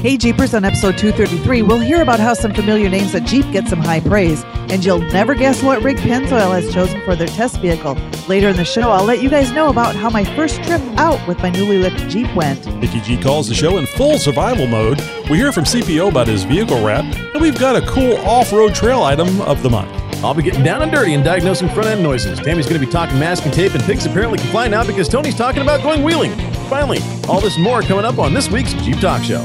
Hey Jeepers, on episode 233, we'll hear about how some familiar names at Jeep get some high praise, and you'll never guess what rig Pennzoil has chosen for their test vehicle. Later in the show, I'll let you guys know about how my first trip out with my newly lit Jeep went. Nikki G calls the show in full survival mode. We hear from CPO about his vehicle wrap, and we've got a cool off-road trail item of the month. I'll be getting down and dirty and diagnosing front end noises. Tammy's going to be talking masking tape, and pigs apparently can fly now because Tony's talking about going wheeling. Finally, all this and more coming up on this week's Jeep Talk Show.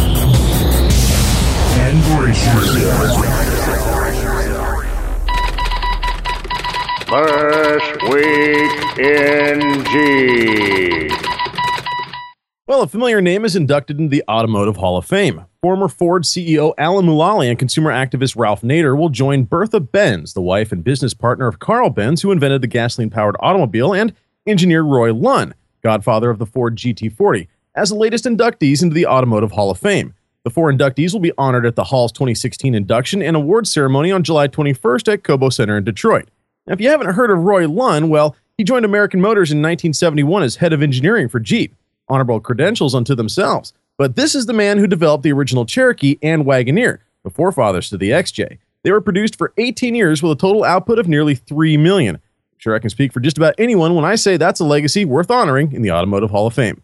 and. First week in Jeep. Well, a familiar name is inducted into the Automotive Hall of Fame. Former Ford CEO Alan Mulally and consumer activist Ralph Nader will join Bertha Benz, the wife and business partner of Carl Benz, who invented the gasoline powered automobile, and engineer Roy Lunn, godfather of the Ford GT40, as the latest inductees into the Automotive Hall of Fame. The four inductees will be honored at the Hall's 2016 induction and awards ceremony on July 21st at Cobo Center in Detroit. Now, if you haven't heard of Roy Lunn, well, he joined American Motors in 1971 as head of engineering for Jeep. Honorable credentials unto themselves. But this is the man who developed the original Cherokee and Wagoneer, the forefathers to the XJ. They were produced for 18 years with a total output of nearly 3 million. I'm sure I can speak for just about anyone when I say that's a legacy worth honoring in the Automotive Hall of Fame.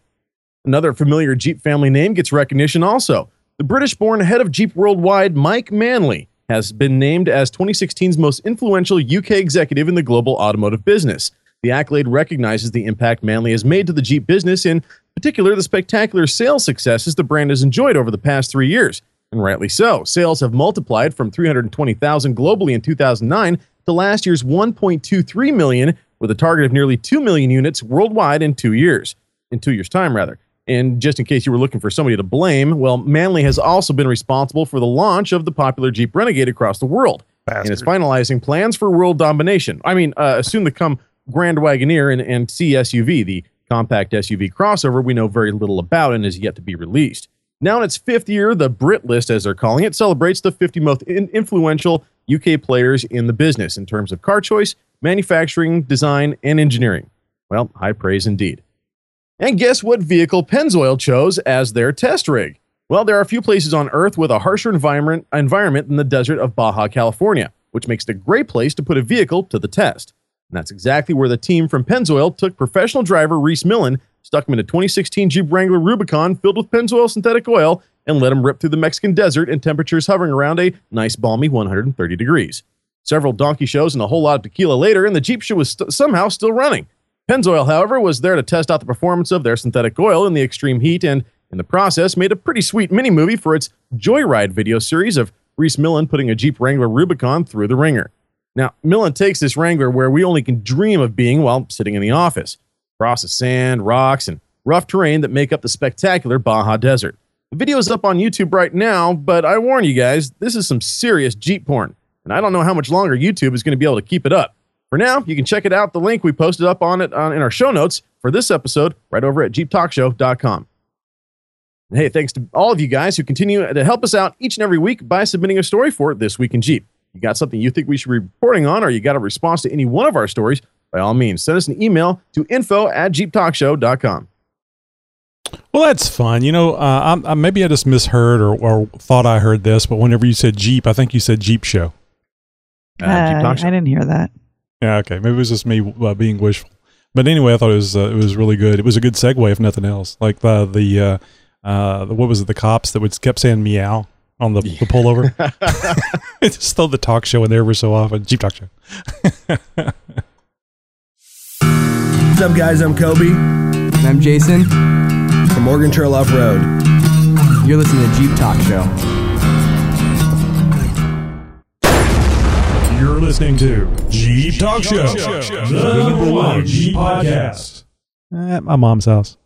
Another familiar Jeep family name gets recognition also. The British born head of Jeep Worldwide, Mike Manley, has been named as 2016's most influential UK executive in the global automotive business. The accolade recognizes the impact Manley has made to the Jeep business, in particular, the spectacular sales successes the brand has enjoyed over the past three years. And rightly so. Sales have multiplied from 320,000 globally in 2009 to last year's 1.23 million, with a target of nearly 2 million units worldwide in two years. In two years' time, rather. And just in case you were looking for somebody to blame, well, Manley has also been responsible for the launch of the popular Jeep Renegade across the world. And is finalizing plans for world domination. I mean, uh, soon to come Grand Wagoneer and, and CSUV, the compact SUV crossover we know very little about and is yet to be released. Now in its fifth year, the Brit list, as they're calling it, celebrates the 50 most in- influential UK players in the business in terms of car choice, manufacturing, design, and engineering. Well, high praise indeed. And guess what vehicle Pennzoil chose as their test rig? Well, there are a few places on Earth with a harsher environment, environment than the desert of Baja California, which makes it a great place to put a vehicle to the test. And that's exactly where the team from Pennzoil took professional driver Rhys Millen, stuck him in a 2016 Jeep Wrangler Rubicon filled with Pennzoil synthetic oil, and let him rip through the Mexican desert in temperatures hovering around a nice balmy 130 degrees. Several donkey shows and a whole lot of tequila later, and the Jeep show was st- somehow still running. Pennzoil, however, was there to test out the performance of their synthetic oil in the extreme heat, and in the process, made a pretty sweet mini movie for its Joyride video series of Rhys Millen putting a Jeep Wrangler Rubicon through the ringer. Now, Millen takes this Wrangler where we only can dream of being while sitting in the office, across the sand, rocks, and rough terrain that make up the spectacular Baja Desert. The video is up on YouTube right now, but I warn you guys, this is some serious Jeep porn, and I don't know how much longer YouTube is going to be able to keep it up. For now, you can check it out. The link we posted up on it on, in our show notes for this episode right over at jeeptalkshow.com. And hey, thanks to all of you guys who continue to help us out each and every week by submitting a story for This Week in Jeep. You got something you think we should be reporting on, or you got a response to any one of our stories, by all means, send us an email to info at jeeptalkshow.com. Well, that's fun. You know, uh, I, I, maybe I just misheard or, or thought I heard this, but whenever you said Jeep, I think you said Jeep Show. Uh, I didn't hear that. Yeah, okay. Maybe it was just me uh, being wishful. But anyway, I thought it was uh, it was really good. It was a good segue, if nothing else. Like the the, uh, uh, the what was it? The cops that would kept saying meow on the, the pullover. just throw the talk show in there every so often. Jeep Talk Show. What's up, guys? I'm Kobe. And I'm Jason. From Oregon Trail Off Road. You're listening to Jeep Talk Show. Listening to Jeep Talk Show, the number one Jeep podcast. At my mom's house.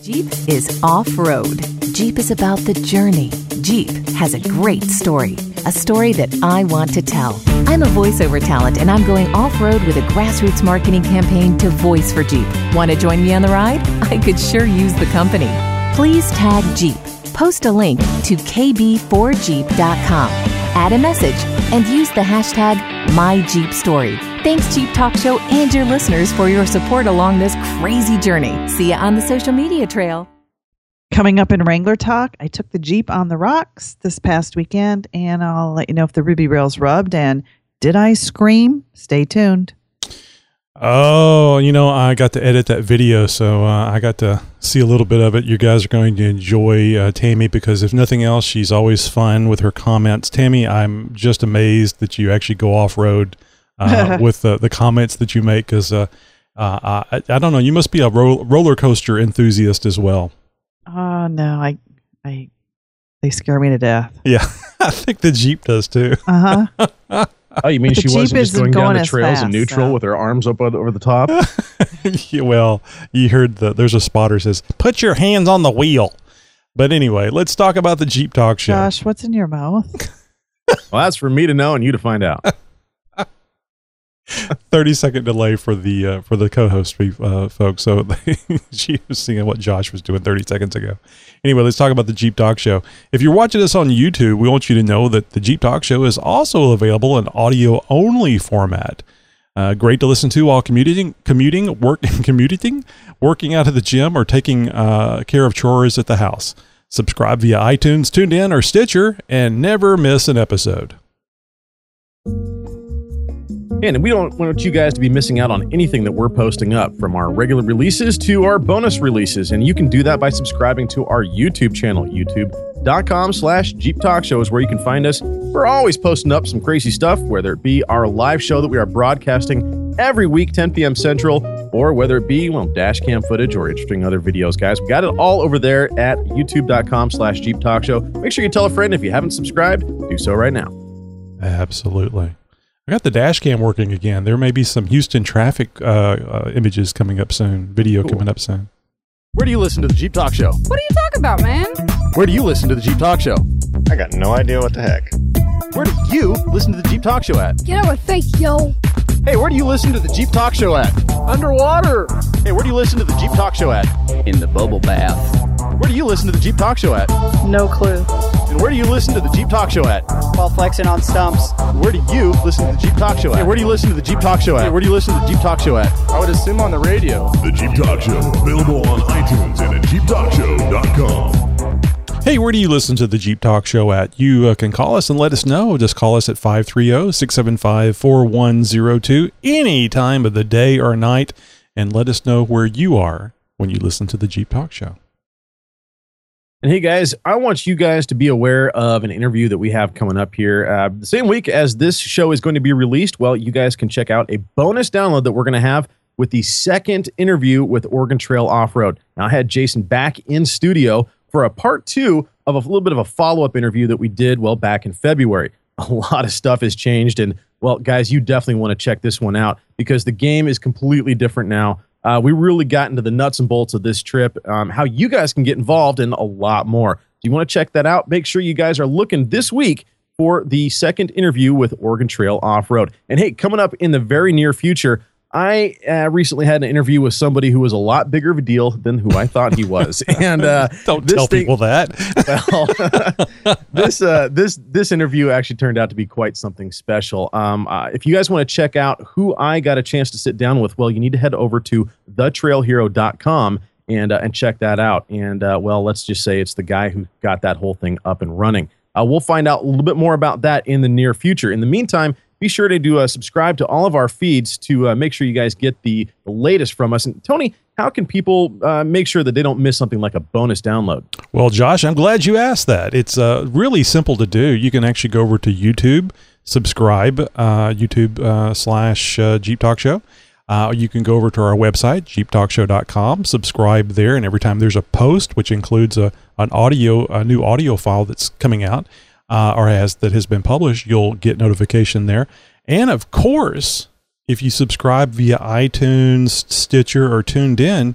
Jeep is off road. Jeep is about the journey. Jeep has a great story, a story that I want to tell. I'm a voiceover talent and I'm going off road with a grassroots marketing campaign to voice for Jeep. Want to join me on the ride? I could sure use the company. Please tag Jeep. Post a link to kb4jeep.com. Add a message and use the hashtag MyJeepStory. Thanks, Jeep Talk Show, and your listeners for your support along this crazy journey. See you on the social media trail. Coming up in Wrangler Talk, I took the Jeep on the rocks this past weekend, and I'll let you know if the ruby rails rubbed and did I scream? Stay tuned. Oh, you know, I got to edit that video, so uh, I got to see a little bit of it. You guys are going to enjoy uh, Tammy because, if nothing else, she's always fun with her comments. Tammy, I'm just amazed that you actually go off road uh, with the, the comments that you make because uh, uh, I, I don't know, you must be a ro- roller coaster enthusiast as well. Oh no, I, I, they scare me to death. Yeah, I think the Jeep does too. Uh huh. Oh, you mean The she wasn't just going down the as trails in neutral so. with her arms up over the top? Yeah, well, you heard the there's a spotter says, "Put your hands on the wheel." But anyway, let's talk about the Jeep Talk Show. Josh, what's in your mouth? well, that's for me to know and you to find out. 30 second delay for the uh, for the co-host uh, folks. So she was seeing what josh was doing 30 seconds ago. Anyway let's talk about the jeep talk show. If you're watching us on youtube we want you to know that the jeep talk show is also available in audio only format. Uh, great to listen to while commuting commuting work commuting working out of the gym or taking uh, care of chores at the house. Subscribe via itunes TuneIn or stitcher and never miss an episode And we don't want you guys to be missing out on anything that we're posting up from our regular releases to our bonus releases. And you can do that by subscribing to our YouTube channel, youtube.com slash Jeep Talk Show is where you can find us. We're always posting up some crazy stuff, whether it be our live show that we are broadcasting every week, 10 p.m. Central, or whether it be, well, dash cam footage or interesting other videos, guys. We got it all over there at youtube.com slash Jeep Talk Show. Make sure you tell a friend if you haven't subscribed, do so right now. Absolutely. I got the dash cam working again. There may be some Houston traffic uh, uh, images coming up soon, video coming up soon. Where do you listen to the Jeep Talk Show? What are you talking about, man? Where do you listen to the Jeep Talk Show? I got no idea what the heck. Where do you listen to the Jeep Talk Show at? Get out of my face, yo. Hey, where do you listen to the Jeep Talk Show at? Underwater. Hey, where do you listen to the Jeep Talk Show at? In the bubble bath. Where do you listen to the Jeep Talk Show at? No clue. And where do you listen to the Jeep Talk Show at? While flexing on stumps. Where do you listen to the Jeep Talk Show at? Hey, where do you listen to the Jeep Talk Show at? Hey, where do you listen to the Jeep Talk Show at? I would assume on the radio. The Jeep Talk Show, available on iTunes and at JeepTalkShow.com. Hey, where do you listen to the Jeep Talk Show at? You uh, can call us and let us know. Just call us at 530 675 4102 any time of the day or night and let us know where you are when you listen to the Jeep Talk Show. And hey, guys, I want you guys to be aware of an interview that we have coming up here. Uh, the same week as this show is going to be released, well, you guys can check out a bonus download that we're going to have with the second interview with Oregon Trail Off Road. Now, I had Jason back in studio for a part two of a little bit of a follow up interview that we did, well, back in February. A lot of stuff has changed. And, well, guys, you definitely want to check this one out because the game is completely different now. Uh, we really got into the nuts and bolts of this trip, um, how you guys can get involved, and a lot more. If you want to check that out, make sure you guys are looking this week for the second interview with Oregon Trail Off Road. And hey, coming up in the very near future, I uh, recently had an interview with somebody who was a lot bigger of a deal than who I thought he was. And uh, Don't tell thing- people that. well, this uh, this this interview actually turned out to be quite something special. Um, uh, if you guys want to check out who I got a chance to sit down with, well, you need to head over to thetrailhero.com and uh, and check that out. And uh, well, let's just say it's the guy who got that whole thing up and running. Uh, we'll find out a little bit more about that in the near future. In the meantime, be sure to do uh, subscribe to all of our feeds to uh, make sure you guys get the, the latest from us. And Tony, how can people uh, make sure that they don't miss something like a bonus download? Well, Josh, I'm glad you asked that. It's uh, really simple to do. You can actually go over to YouTube, subscribe, uh, YouTube uh, slash Jeep Talk Show. You can go over to our website, jeeptalkshow.com, subscribe there, and every time there's a post, which includes a an audio, a new audio file that's coming out, uh, or has that has been published, you'll get notification there. And of course, if you subscribe via iTunes, Stitcher, or TuneIn,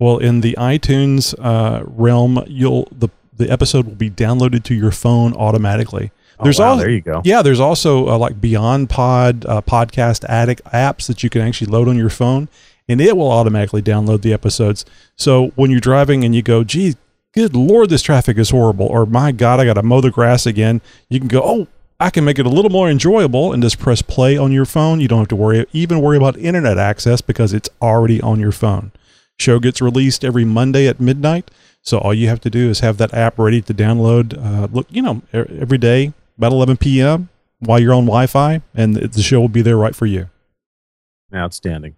Well, in the iTunes uh, realm, you'll the the episode will be downloaded to your phone automatically. Oh, wow, there you go. Yeah, there's also uh, like BeyondPod, uh, Podcast Addict apps that you can actually load on your phone, and it will automatically download the episodes. So when you're driving and you go, "Gee, good lord, this traffic is horrible," or "My God, I got to mow the grass again," you can go, "Oh, I can make it a little more enjoyable," and just press play on your phone. You don't have to worry even worry about internet access because it's already on your phone. Show gets released every Monday at midnight. So all you have to do is have that app ready to download. Uh, look, you know, every day about 11 p.m. while you're on Wi-Fi, and the show will be there right for you. Outstanding.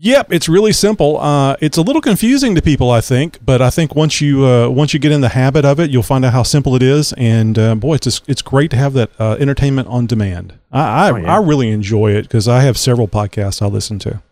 Yep, it's really simple. Uh, it's a little confusing to people, I think, but I think once you uh, once you get in the habit of it, you'll find out how simple it is. And uh, boy, it's just, it's great to have that uh, entertainment on demand. I I, Oh, yeah. I really enjoy it because I have several podcasts I listen to.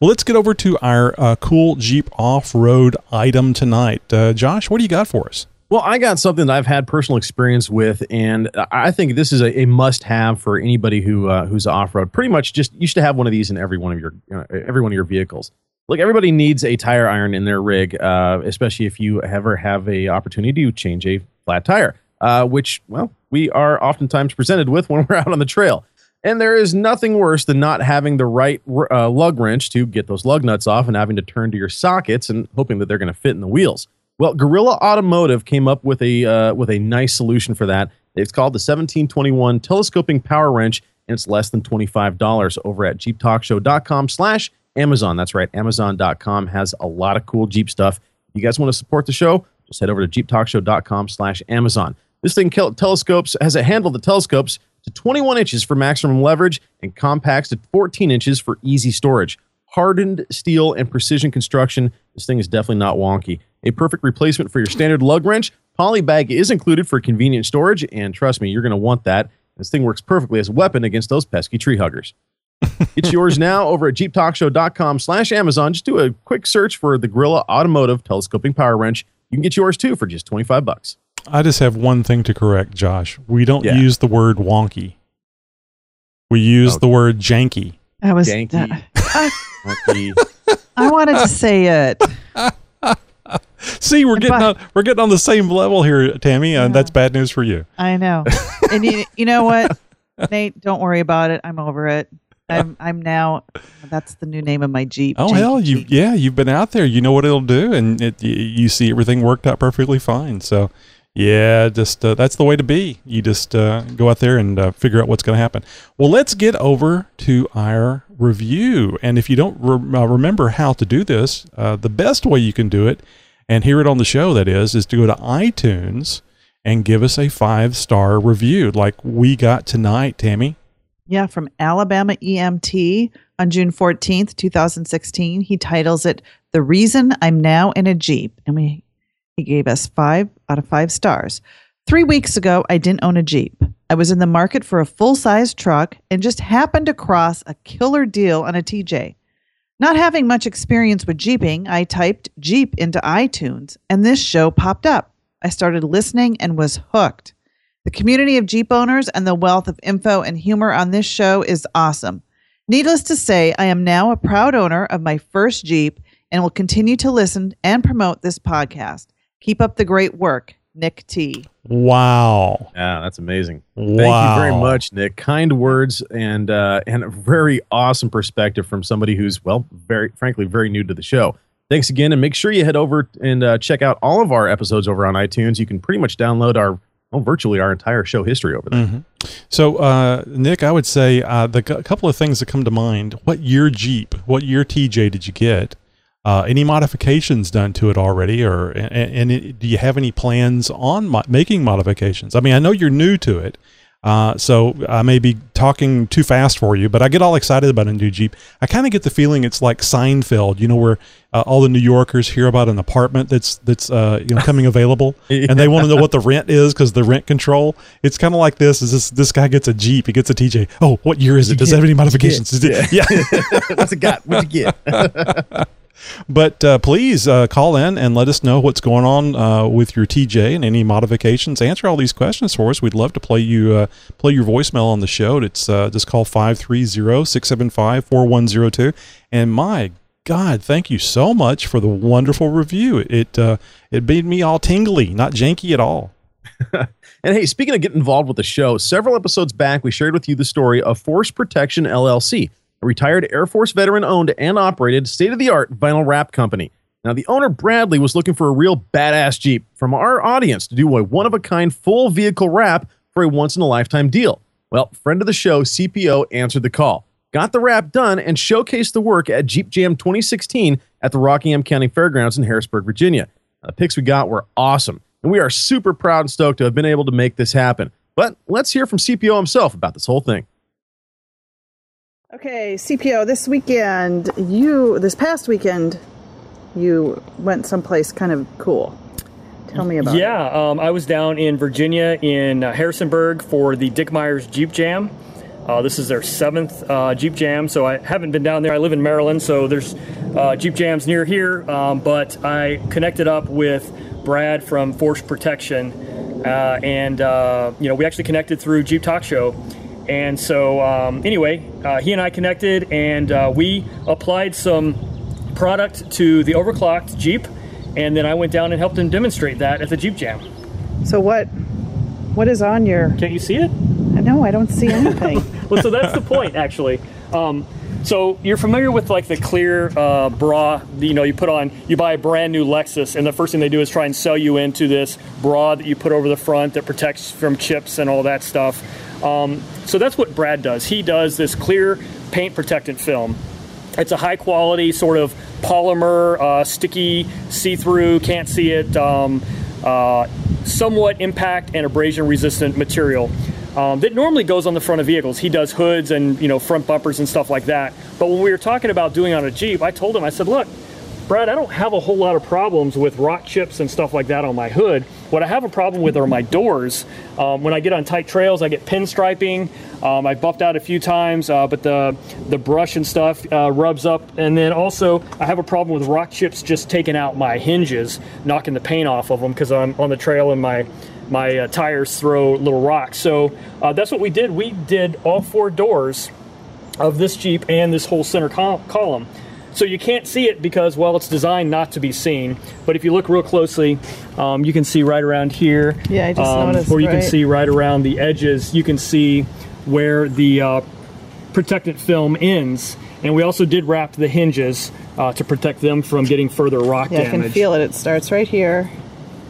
Well, let's get over to our uh, cool Jeep off-road item tonight. Uh, Josh, what do you got for us? Well, I got something that I've had personal experience with, and I think this is a, a must-have for anybody who uh, who's off-road. Pretty much, just you should have one of these in every one of your every one of your vehicles. Like everybody needs a tire iron in their rig, uh, especially if you ever have a opportunity to change a flat tire, uh, which well we are oftentimes presented with when we're out on the trail. And there is nothing worse than not having the right uh, lug wrench to get those lug nuts off and having to turn to your sockets and hoping that they're going to fit in the wheels. Well, Gorilla Automotive came up with a uh, with a nice solution for that. It's called the 1721 Telescoping Power Wrench, and it's less than $25 over at JeepTalkShow.com slash Amazon. That's right, Amazon.com has a lot of cool Jeep stuff. If you guys want to support the show, just head over to JeepTalkShow.com slash Amazon. This thing telescopes has a handle that telescopes to 21 inches for maximum leverage and compacts to 14 inches for easy storage. Hardened steel and precision construction. This thing is definitely not wonky. A perfect replacement for your standard lug wrench. Polybag is included for convenient storage, and trust me, you're going to want that. This thing works perfectly as a weapon against those pesky tree huggers. it's yours now over at jeeptalkshow.com slash Amazon. Just do a quick search for the Gorilla Automotive Telescoping Power Wrench. You can get yours too for just 25 bucks. I just have one thing to correct, Josh. We don't Yeah. use the word wonky. We use Okay. the word janky. I was. Janky. I, I wanted to say it. See, we're getting But- on we're getting on the same level here, Tammy, and that's bad news for you. I know. and you, you know what, Nate? Don't worry about it. I'm over it. I'm. I'm now. That's the new name of my Jeep. Oh hell, you Jeep. yeah, you've been out there. You know what it'll do, and it, you see everything worked out perfectly fine. So, yeah, just uh, that's the way to be. You just uh, go out there and uh, figure out what's going to happen. Well, let's get over to our review. And if you don't re- uh, remember how to do this, uh, the best way you can do it, and hear it on the show, that is, is to go to iTunes and give us a five star review, like we got tonight, Tammy. Yeah, from Alabama EMT on June 14th, 2016. He titles it The Reason I'm Now in a Jeep. And we he gave us five out of five stars. Three weeks ago, I didn't own a Jeep. I was in the market for a full size truck and just happened across a killer deal on a TJ. Not having much experience with Jeeping, I typed Jeep into iTunes and this show popped up. I started listening and was hooked. The community of Jeep owners and the wealth of info and humor on this show is awesome. Needless to say, I am now a proud owner of my first Jeep and will continue to listen and promote this podcast. Keep up the great work, Nick T. Wow. Yeah, that's amazing. Wow. Thank you very much, Nick. Kind words and uh, and a very awesome perspective from somebody who's well, very frankly, very new to the show. Thanks again, and make sure you head over and uh, check out all of our episodes over on iTunes. You can pretty much download our well, virtually our entire show history over there. hmm So, uh, Nick, I would say uh, the a couple of things that come to mind. What year Jeep? What year TJ did you get? Uh, any modifications done to it already, or and, and it, do you have any plans on mo- making modifications? I mean, I know you're new to it, uh, so I may be talking too fast for you, but I get all excited about a new Jeep. I kind of get the feeling it's like Seinfeld, you know, where uh, all the New Yorkers hear about an apartment that's that's uh, you know coming available, and they want to know what the rent is because the rent control. It's kind of like this: is this this guy gets a Jeep, he gets a TJ. Oh, what year is it? Does it have any modifications? It- yeah. What's it got? What'd you get? But uh, please uh, call in and let us know what's going on uh, with your TJ and any modifications. Answer all these questions for us. We'd love to play you uh, play your voicemail on the show. It's uh, just call 530-675-4102. And my God, thank you so much for the wonderful review. It uh, it made me all tingly, not janky at all. And hey, speaking of getting involved with the show, several episodes back, we shared with you the story of Force Protection LLC, a retired Air Force veteran owned and operated state of the art vinyl wrap company. Now, the owner, Bradley, was looking for a real badass Jeep from our audience to do a one of a kind full vehicle wrap for a once in a lifetime deal. Well, friend of the show, CPO, answered the call, got the wrap done, and showcased the work at Jeep Jam 2016 at the Rockingham County Fairgrounds in Harrisburg, Virginia. Now, the pics we got were awesome, and we are super proud and stoked to have been able to make this happen. But let's hear from CPO himself about this whole thing. Okay, CPO, this weekend, you, this past weekend, you went someplace kind of cool. Tell me about it. yeah, um, I was down in Virginia in uh, Harrisonburg for the Dick Myers Jeep Jam. Uh, this is their seventh uh, Jeep Jam, so I haven't been down there. I live in Maryland, so there's uh, Jeep Jams near here. Um, but I connected up with Brad from Force Protection, uh, and uh, you know we actually connected through Jeep Talk Show. And so um, anyway, uh, he and I connected, and uh, we applied some product to the overclocked Jeep, and then I went down and helped him demonstrate that at the Jeep Jam. So what? What is on your? Can't you see it? No, I don't see anything. well, so that's the point, actually. Um, so you're familiar with like the clear uh, bra, you know, you put on, you buy a brand new Lexus, and the first thing they do is try and sell you into this bra that you put over the front that protects from chips and all that stuff. Um, so that's what Brad does. He does this clear paint protectant film. It's a high quality sort of polymer, uh, sticky, see through, can't see it, um, uh, somewhat impact and abrasion resistant material. Um, that normally goes on the front of vehicles. He does hoods and you know front bumpers and stuff like that. But when we were talking about doing on a Jeep, I told him I said, look, Brad, I don't have a whole lot of problems with rock chips and stuff like that on my hood. What I have a problem with are my doors. Um, when I get on tight trails, I get pinstriping. Um, I buffed out a few times, uh, but the the brush and stuff uh, rubs up. And then also, I have a problem with rock chips just taking out my hinges, knocking the paint off of them because I'm on the trail and my my uh, tires throw little rocks. So uh, that's what we did. We did all four doors of this Jeep and this whole center col- column. So you can't see it because, well, it's designed not to be seen. But if you look real closely, um, you can see right around here. Yeah, I just um, noticed, Or you can see right around the edges. You can see where the uh, protectant film ends. And we also did wrap the hinges uh, to protect them from getting further rock Yeah, I can feel it. It starts right here.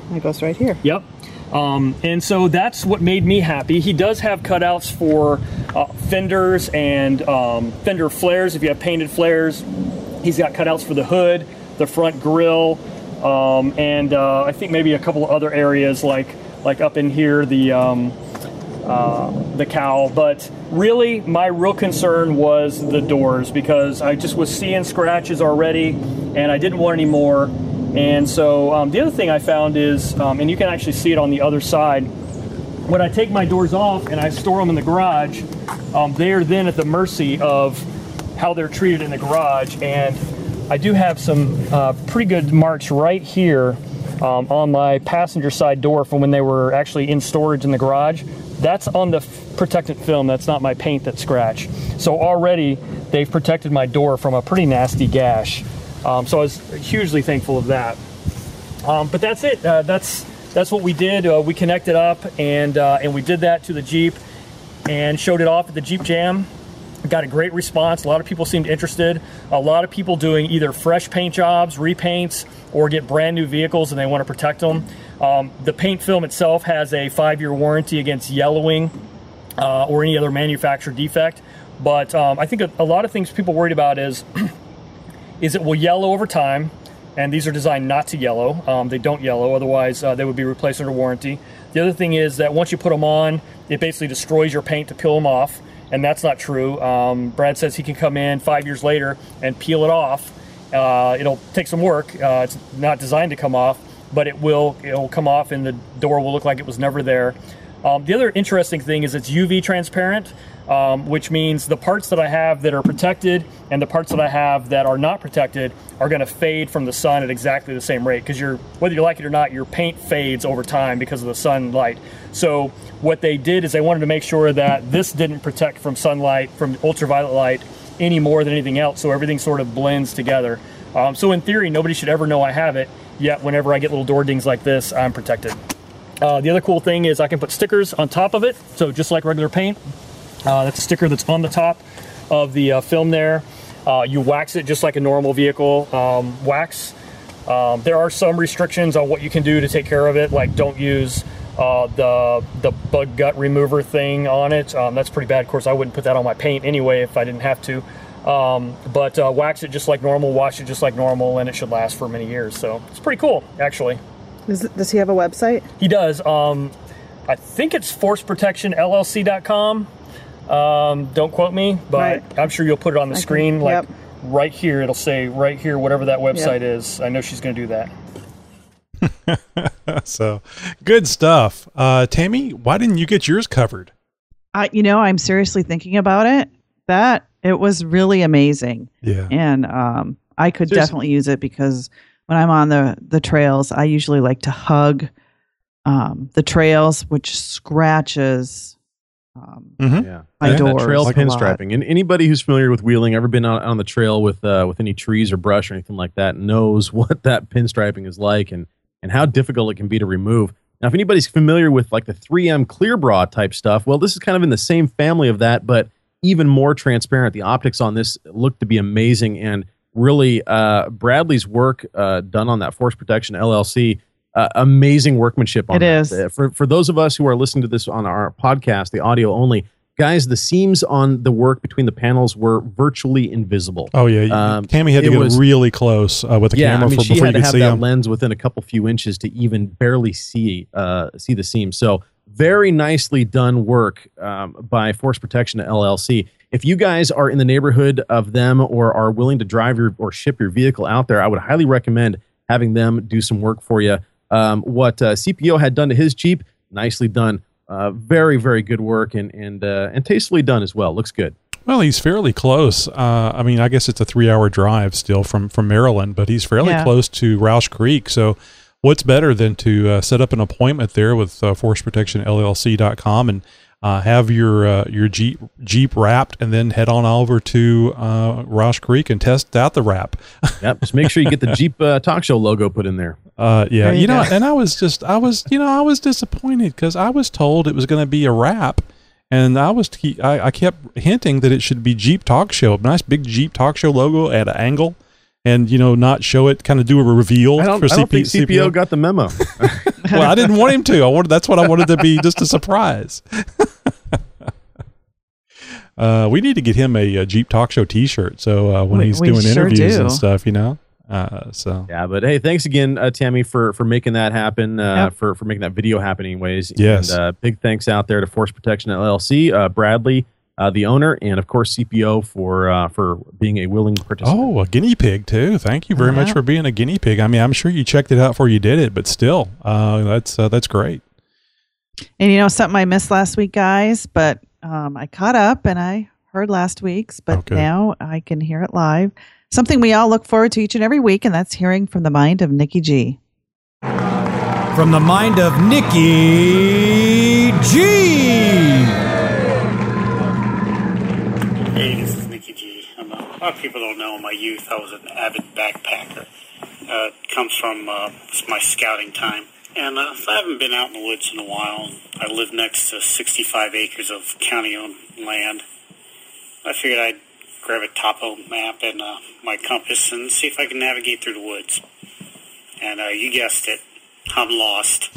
And it goes right here. Yep. Um, and so that's what made me happy. He does have cutouts for uh, fenders and um, fender flares. If you have painted flares, he's got cutouts for the hood, the front grille, um, and uh, I think maybe a couple of other areas like like up in here the um, uh, the cowl. But really, my real concern was the doors because I just was seeing scratches already, and I didn't want any more. And so um, the other thing I found is, um, and you can actually see it on the other side, when I take my doors off and I store them in the garage, um, they are then at the mercy of how they're treated in the garage. And I do have some uh, pretty good marks right here um, on my passenger side door from when they were actually in storage in the garage. That's on the protectant film. That's not my paint that scratched. So already they've protected my door from a pretty nasty gash. Um, so I was hugely thankful of that. Um, but that's it. Uh, that's that's what we did. Uh, we connected up and uh, and we did that to the Jeep and showed it off at the Jeep Jam. Got a great response. A lot of people seemed interested. A lot of people doing either fresh paint jobs, repaints, or get brand new vehicles and they want to protect them. Um, the paint film itself has a five-year warranty against yellowing uh, or any other manufacturer defect. But um, I think a, a lot of things people worried about is is it will yellow over time, and these are designed not to yellow. Um, they don't yellow, otherwise uh, they would be replaced under warranty. The other thing is that once you put them on, it basically destroys your paint to peel them off, and that's not true. Um, Brad says he can come in five years later and peel it off. Uh, it'll take some work. Uh, it's not designed to come off, but it will. It will come off, and the door will look like it was never there. Um, the other interesting thing is it's UV transparent, um, which means the parts that I have that are protected and the parts that I have that are not protected are going to fade from the sun at exactly the same rate because you're whether you like it or not, your paint fades over time because of the sunlight. So what they did is they wanted to make sure that this didn't protect from sunlight, from ultraviolet light, any more than anything else. So everything sort of blends together. Um, so in theory, nobody should ever know I have it. Yet whenever I get little door dings like this, I'm protected. Uh, the other cool thing is I can put stickers on top of it. So just like regular paint, that's a sticker that's on the top of the uh, film there. Uh, you wax it just like a normal vehicle um, wax. Um, there are some restrictions on what you can do to take care of it, like don't use uh, the the bug gut remover thing on it. Um, that's pretty bad. Of course, I wouldn't put that on my paint anyway if I didn't have to. Um, but uh, wax it just like normal, wash it just like normal, and it should last for many years. So it's pretty cool, actually. Is, does he have a website? He does. Um, I think it's forceprotectionllc.com. Um, don't quote me, but Right. I'm sure you'll put it on the I can- screen. like yep. right here, it'll say right here, whatever that website Yep. is. I know she's going to do that. so good stuff. Uh, Tammy, why didn't you get yours covered? I, you know, I'm seriously thinking about it. That it was really amazing. Yeah. And um, I could Seriously. definitely use it because when I'm on the the trails, I usually like to hug um, the trails, which scratches um, Mhm. Yeah, my And that doors. trail pinstriping. And anybody who's familiar with wheeling, ever been out on the trail with uh, with any trees or brush or anything like that, knows what that pinstriping is like and and how difficult it can be to remove. Now, if anybody's familiar with like the 3M Clear Bra type stuff, well, this is kind of in the same family of that, but even more transparent. The optics on this look to be amazing, and really, uh, Bradley's work uh, done on that Force Protection LLC. Uh, amazing workmanship on It that. is. Uh, for for those of us who are listening to this on our podcast, the audio only, guys, the seams on the work between the panels were virtually invisible. Oh yeah, Um, Tammy had to it get was- really close uh, with the yeah, camera I mean, for, she before had you to could have see that them. lens within a couple few inches to even barely see uh, see the seam. So very nicely done work um, by Force Protection LLC. If you guys are in the neighborhood of them or are willing to drive your or ship your vehicle out there, I would highly recommend having them do some work for you. Um, what uh, CPO had done to his Jeep, nicely done. Uh, very very good work and and uh, and tastefully done as well. Looks good. Well, he's fairly close. Uh, I mean, I guess it's a three-hour drive still from from Maryland, but he's fairly Yeah. close to Rausch Creek. So, what's better than to uh, set up an appointment there with uh, ForceProtectionLLC.com and uh, have your uh, your Jeep Jeep wrapped, and then head on over to uh, Rausch Creek and test out the wrap. Yep. Just make sure you get the Jeep uh, Talk Show logo put in there. Uh, yeah, you you know, and I was just, I was, you know, I was disappointed because I was told it was going to be a wrap, and I was, ke- I, I kept hinting that it should be Jeep Talk Show, a nice big Jeep Talk Show logo at an angle, and you know, not show it, kind of do a reveal I don't, for I don't CP, think CPO, got the memo. well, I didn't want him to. I wanted that's what I wanted to be, just a surprise. uh, we need to get him a, a Jeep Talk Show T-shirt, so uh, when We- he's we doing sure interviews do. and stuff, you know. Uh, so Yeah, but hey, thanks again, uh, Tammy, for for making that happen, uh, Yep. for for making that video happen. Anyways, Yes. And, uh, big thanks out there to Force Protection LLC, uh, Bradley, uh, the owner, and of course CPO for uh, for being a willing participant. Oh, a guinea pig too. Thank you very much for being a guinea pig. I mean, I'm sure you checked it out before you did it, but still, uh, that's uh, that's great. And you know something I missed last week, guys, but um, I caught up and I heard last week's, but Okay. now I can hear it live. Something we all look forward to each and every week, and that's hearing from the mind of Nikki G. From the mind of Nikki G. Hey, this is Nikki G. I'm a, a lot of people don't know in my youth I was an avid backpacker. Uh, comes from uh, it's my scouting time. And uh, I haven't been out in the woods in a while. I live next to 65 acres of county-owned land. I figured I'd grab a topo map and uh, my compass and see if I can navigate through the woods. And uh, you guessed it, I'm lost.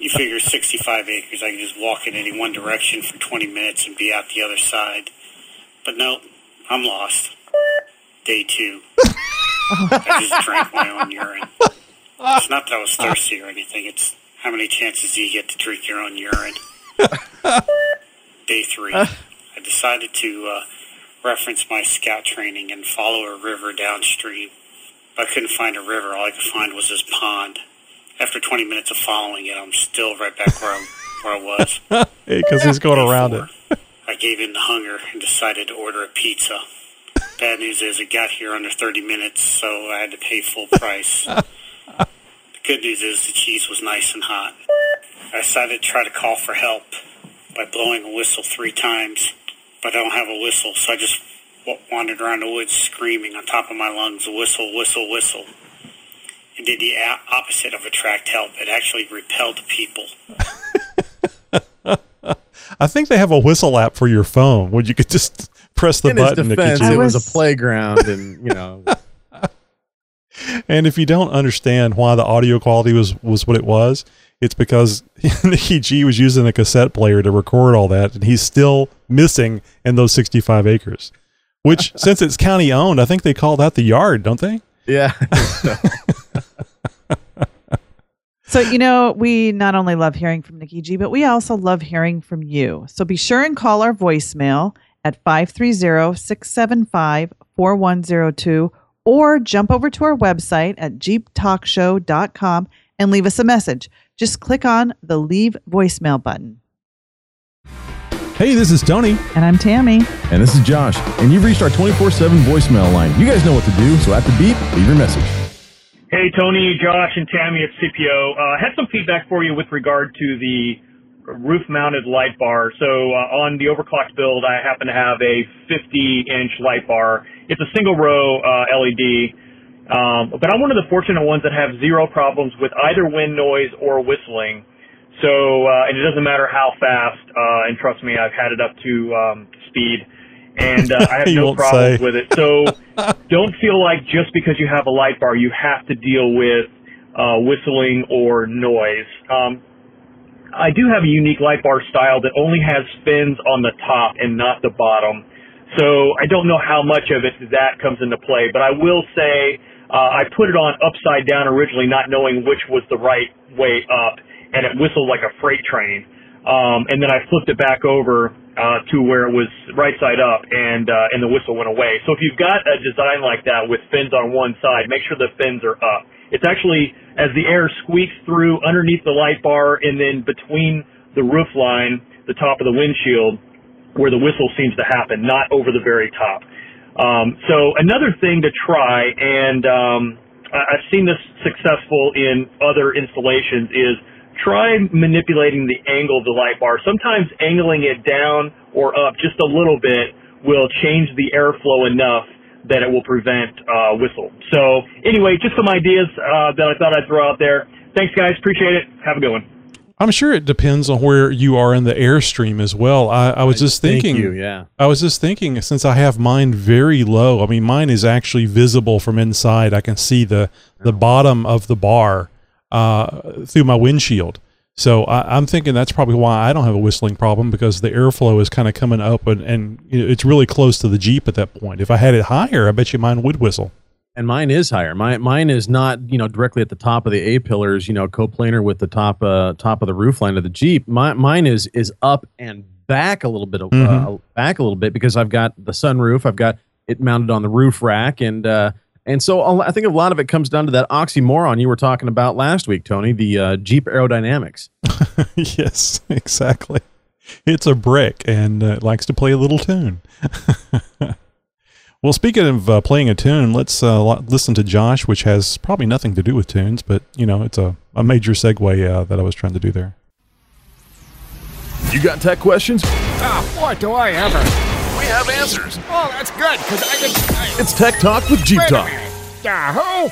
you figure 65 acres, I can just walk in any one direction for 20 minutes and be out the other side. But no, I'm lost. Day two. I just drank my own urine. It's not that I was thirsty or anything. It's how many chances do you get to drink your own urine? Day three. I decided to uh, reference my scout training and follow a river downstream. I couldn't find a river. All I could find was this pond. After 20 minutes of following it, I'm still right back where I, where I was. Because he's going around it. I gave in to hunger and decided to order a pizza. Bad news is it got here under 30 minutes, so I had to pay full price. the good news is the cheese was nice and hot. I decided to try to call for help by blowing a whistle three times, but I don't have a whistle, so I just wandered around the woods screaming on top of my lungs, whistle, whistle, whistle. It did the a- opposite of attract help. It actually repelled people. I think they have a whistle app for your phone where you could just press the In his button. defense, to it was a playground, and you know, and if you don't understand why the audio quality was was what it was, it's because Nikki G was using a cassette player to record all that, and he's still missing in those 65 acres. Which, since it's county owned, I think they call that the yard, don't they? yeah. So, you know, we not only love hearing from Nikki G, but we also love hearing from you. So be sure and call our voicemail at 530 675 4102 or jump over to our website at jeeptalkshow.com and leave us a message. Just click on the leave voicemail button. Hey, this is Tony. And I'm Tammy. And this is Josh, and you've reached our 24 7 voicemail line. You guys know what to do, so at the beep, leave your message. Hey, Tony, Josh, and Tammy at CPO. Uh, had some feedback for you with regard to the roof-mounted light bar. So uh, on the overclocked build, I happen to have a 50-inch light bar. It's a single-row uh, LED, um, but I'm one of the fortunate ones that have zero problems with either wind noise or whistling. So, uh, and it doesn't matter how fast, uh, and trust me, I've had it up to um, speed, and uh, I have no problems say. with it. So, don't feel like just because you have a light bar, you have to deal with uh, whistling or noise. Um, I do have a unique light bar style that only has fins on the top and not the bottom. So I don't know how much of it that comes into play, but I will say uh, I put it on upside down originally, not knowing which was the right way up, and it whistled like a freight train. Um, and then I flipped it back over uh, to where it was right side up, and uh, and the whistle went away. So if you've got a design like that with fins on one side, make sure the fins are up. It's actually as the air squeaks through underneath the light bar and then between the roof line, the top of the windshield, where the whistle seems to happen, not over the very top. Um, so another thing to try, and um, I've seen this successful in other installations, is try manipulating the angle of the light bar. Sometimes angling it down or up just a little bit will change the airflow enough that it will prevent uh, whistle. So anyway, just some ideas uh, that I thought I'd throw out there. Thanks, guys. Appreciate it. Have a good one. I'm sure it depends on where you are in the airstream as well. I, I was just Thank thinking, you, yeah. I was just thinking, since I have mine very low, I mean, mine is actually visible from inside. I can see the the bottom of the bar uh, through my windshield. So I, I'm thinking that's probably why I don't have a whistling problem because the airflow is kind of coming up and, and you know, it's really close to the Jeep at that point. If I had it higher, I bet you mine would whistle. And mine is higher. My, mine is not, you know, directly at the top of the A pillars, you know, coplanar with the top uh, top of the roof line of the Jeep. My, mine is is up and back a little bit, uh, Mhm. back a little bit because I've got the sunroof. I've got it mounted on the roof rack, and uh, and so I think a lot of it comes down to that oxymoron you were talking about last week, Tony, the uh, Jeep aerodynamics. yes, exactly. It's a brick and uh, it likes to play a little tune. well, speaking of uh, playing a tune, let's uh, lo- listen to Josh, which has probably nothing to do with tunes, but you know, it's a, a major segue uh, that I was trying to do there. You got tech questions? Ah, boy, do I ever. We have answers. Oh, that's good, because I can. I, It's Tech Talk with Jeep wait Talk. Yahoo!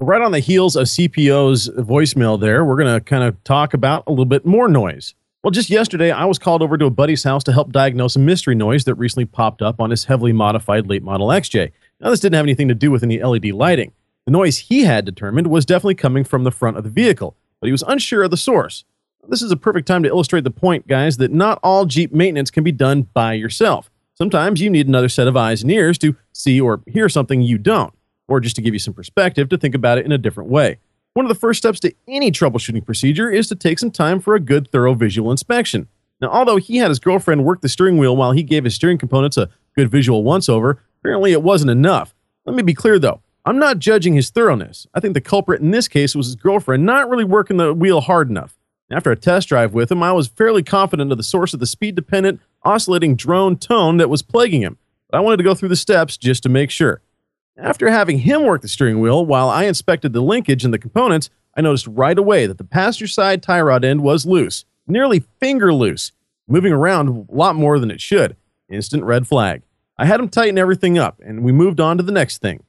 Right on the heels of CPO's voicemail, there, we're going to kind of talk about a little bit more noise. Well, just yesterday, I was called over to a buddy's house to help diagnose a mystery noise that recently popped up on his heavily modified late model XJ. Now, this didn't have anything to do with any LED lighting. The noise he had determined was definitely coming from the front of the vehicle, but he was unsure of the source. This is a perfect time to illustrate the point, guys, that not all Jeep maintenance can be done by yourself. Sometimes you need another set of eyes and ears to see or hear something you don't, or just to give you some perspective to think about it in a different way. One of the first steps to any troubleshooting procedure is to take some time for a good, thorough visual inspection. Now, although he had his girlfriend work the steering wheel while he gave his steering components a good visual once over, apparently it wasn't enough. Let me be clear though. I'm not judging his thoroughness. I think the culprit in this case was his girlfriend not really working the wheel hard enough. After a test drive with him, I was fairly confident of the source of the speed dependent, oscillating drone tone that was plaguing him, but I wanted to go through the steps just to make sure. After having him work the steering wheel while I inspected the linkage and the components, I noticed right away that the passenger side tie rod end was loose, nearly finger loose, moving around a lot more than it should. Instant red flag. I had him tighten everything up, and we moved on to the next thing.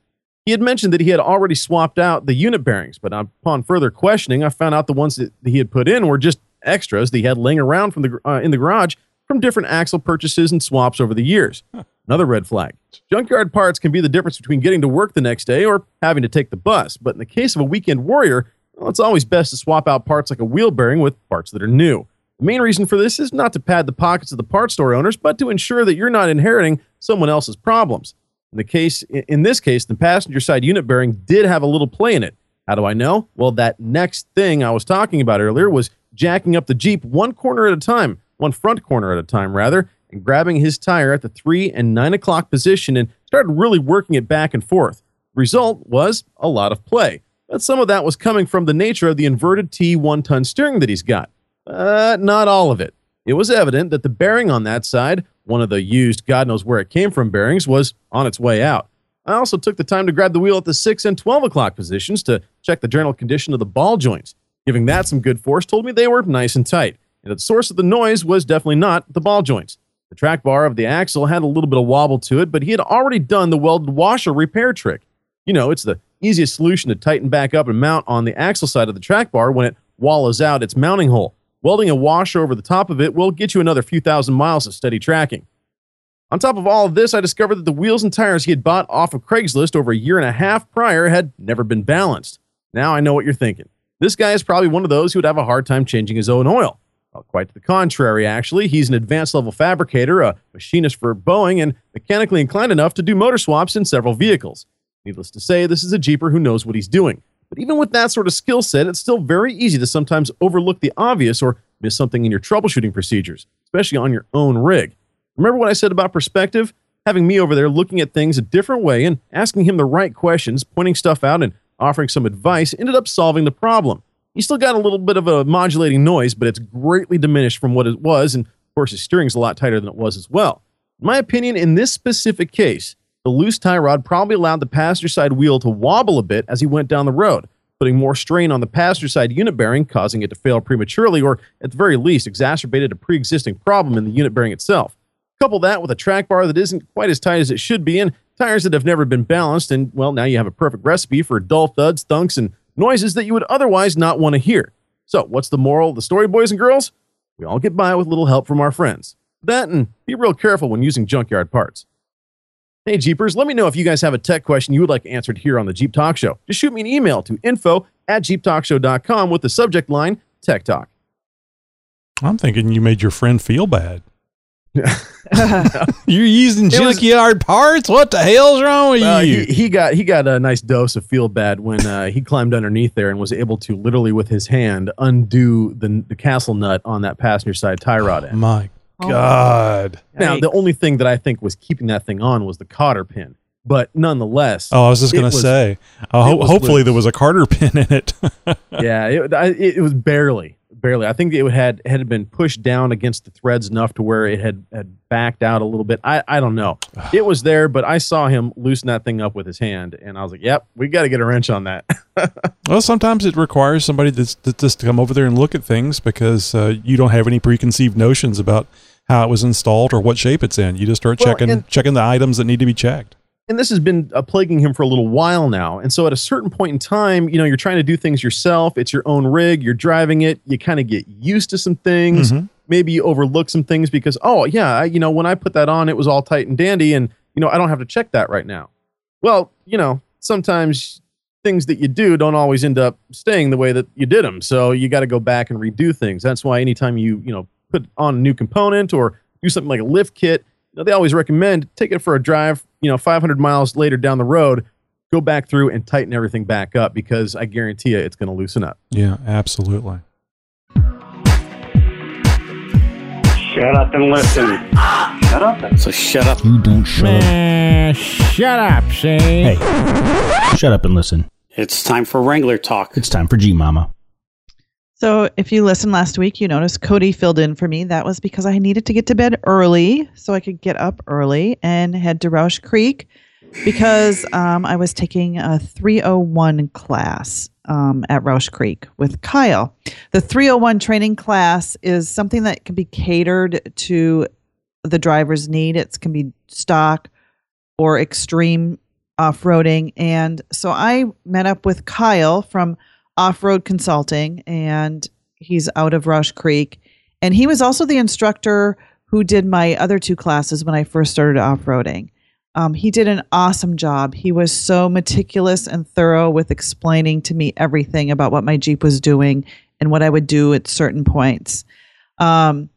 He had mentioned that he had already swapped out the unit bearings, but upon further questioning, I found out the ones that he had put in were just extras that he had laying around from the uh, in the garage from different axle purchases and swaps over the years. Another red flag. Junkyard parts can be the difference between getting to work the next day or having to take the bus, but in the case of a weekend warrior, well, it's always best to swap out parts like a wheel bearing with parts that are new. The main reason for this is not to pad the pockets of the parts store owners, but to ensure that you're not inheriting someone else's problems. In the case, in this case, the passenger side unit bearing did have a little play in it. How do I know? Well, that next thing I was talking about earlier was jacking up the Jeep one corner at a time, one front corner at a time, rather, and grabbing his tire at the three and nine o'clock position and started really working it back and forth. Result was a lot of play. But some of that was coming from the nature of the inverted T one ton steering that he's got. Uh, not all of it. It was evident that the bearing on that side, one of the used God knows where it came from bearings, was on its way out. I also took the time to grab the wheel at the 6 and 12 o'clock positions to check the general condition of the ball joints. Giving that some good force told me they were nice and tight, and the source of the noise was definitely not the ball joints. The track bar of the axle had a little bit of wobble to it, but he had already done the welded washer repair trick. You know, it's the easiest solution to tighten back up and mount on the axle side of the track bar when it wallows out its mounting hole. Welding a washer over the top of it will get you another few thousand miles of steady tracking. On top of all of this, I discovered that the wheels and tires he had bought off of Craigslist over a year and a half prior had never been balanced. Now I know what you're thinking. This guy is probably one of those who would have a hard time changing his own oil. Well, quite to the contrary, actually. He's an advanced level fabricator, a machinist for Boeing, and mechanically inclined enough to do motor swaps in several vehicles. Needless to say, this is a Jeeper who knows what he's doing. But even with that sort of skill set, it's still very easy to sometimes overlook the obvious or miss something in your troubleshooting procedures, especially on your own rig. Remember what I said about perspective? Having me over there looking at things a different way and asking him the right questions, pointing stuff out, and offering some advice ended up solving the problem. He still got a little bit of a modulating noise, but it's greatly diminished from what it was, and of course, his steering's a lot tighter than it was as well. In my opinion, in this specific case, the loose tie rod probably allowed the passenger side wheel to wobble a bit as he went down the road, putting more strain on the passenger side unit bearing, causing it to fail prematurely, or at the very least, exacerbated a pre existing problem in the unit bearing itself. Couple that with a track bar that isn't quite as tight as it should be, and tires that have never been balanced, and well, now you have a perfect recipe for dull thuds, thunks, and noises that you would otherwise not want to hear. So, what's the moral of the story, boys and girls? We all get by with a little help from our friends. That and be real careful when using junkyard parts. Hey Jeepers, let me know if you guys have a tech question you would like answered here on the Jeep Talk Show. Just shoot me an email to info at jeeptalkshow.com with the subject line Tech Talk. I'm thinking you made your friend feel bad. You're using junkyard parts. What the hell's wrong with Uh, you? he, he got he got a nice dose of feel bad when uh, he climbed underneath there and was able to literally with his hand undo the the castle nut on that passenger side tie rod end. My God. Now the only thing that I think was keeping that thing on was the cotter pin, but nonetheless. Oh, I was just going to was- say. Uh, ho- hopefully, loose. there was a Carter pin in it. yeah, it, I, it it was barely, barely. I think it had had been pushed down against the threads enough to where it had had backed out a little bit. I I don't know. It was there, but I saw him loosen that thing up with his hand, and I was like, "Yep, we got to get a wrench on that." well, sometimes it requires somebody that's, that just to come over there and look at things because uh, you don't have any preconceived notions about how it was installed or what shape it's in. You just start Well, checking checking the items that need to be checked. and this has been uh, plaguing him for a little while now. And so at a certain point in time, you know, you're trying to do things yourself. It's your own rig. You're driving it. You kind of get used to some things. Mhm. Maybe you overlook some things because, oh yeah, I, you know, when I put that on, it was all tight and dandy, and you know, I don't have to check that right now. Well, you know, sometimes things that you do don't always end up staying the way that you did them. So you got to go back and redo things. That's why anytime you, you know, put on a new component or do something like a lift kit, you know, they always recommend take it for a drive, you know, 500 miles later down the road, go back through and tighten everything back up because I guarantee you it's going to loosen up. Yeah, absolutely. Shut up and listen. Shut up. So shut up. You don't shut Man, shut up, see? Hey, shut up and listen. It's time for Wrangler talk. It's time for G Mama. So, if you listened last week, you noticed Cody filled in for me. That was because I needed to get to bed early so I could get up early and head to Rausch Creek because um, I was taking a 301 class um, at Rausch Creek with Kyle. The 301 training class is something that can be catered to the driver's need. It can be stock or extreme off roading. And so I met up with Kyle from Off Road Consulting, and he's out of Rausch Creek. And he was also the instructor who did my other two classes when I first started off roading. Um, he did an awesome job. He was so meticulous and thorough with explaining to me everything about what my Jeep was doing and what I would do at certain points. Um,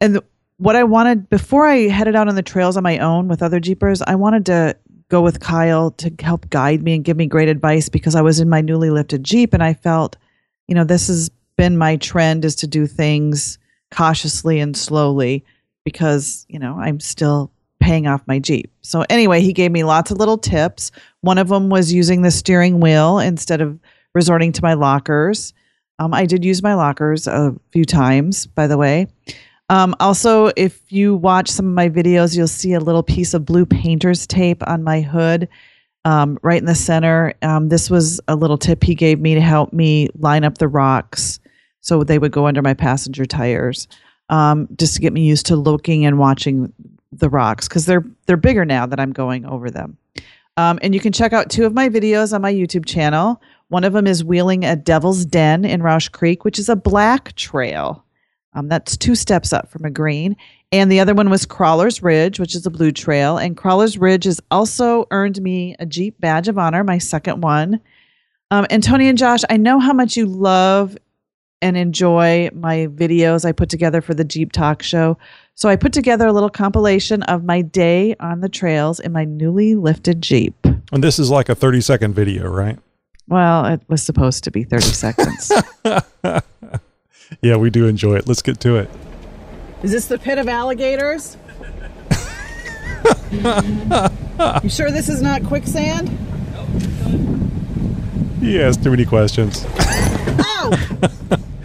and th- what I wanted before I headed out on the trails on my own with other Jeepers, I wanted to go with Kyle to help guide me and give me great advice because I was in my newly lifted Jeep and I felt, you know, this has been my trend is to do things cautiously and slowly because, you know, I'm still paying off my Jeep. So anyway, he gave me lots of little tips. One of them was using the steering wheel instead of resorting to my lockers. Um, I did use my lockers a few times, by the way. Um, also, if you watch some of my videos, you'll see a little piece of blue painter's tape on my hood um, right in the center. Um, this was a little tip he gave me to help me line up the rocks so they would go under my passenger tires, um, just to get me used to looking and watching the rocks because they're they're bigger now that I'm going over them. Um, and you can check out two of my videos on my YouTube channel. One of them is wheeling at Devil's Den in Rausch Creek, which is a black trail. Um, that's two steps up from a green. And the other one was Crawler's Ridge, which is a blue trail. And Crawler's Ridge has also earned me a Jeep Badge of Honor, my second one. Um, and Tony and Josh, I know how much you love and enjoy my videos I put together for the Jeep Talk Show. So I put together a little compilation of my day on the trails in my newly lifted Jeep. And this is like a 30 second video, right? Well, it was supposed to be 30 seconds. Yeah, we do enjoy it. Let's get to it. Is this the pit of alligators? you sure this is not quicksand? He has too many questions. Oh!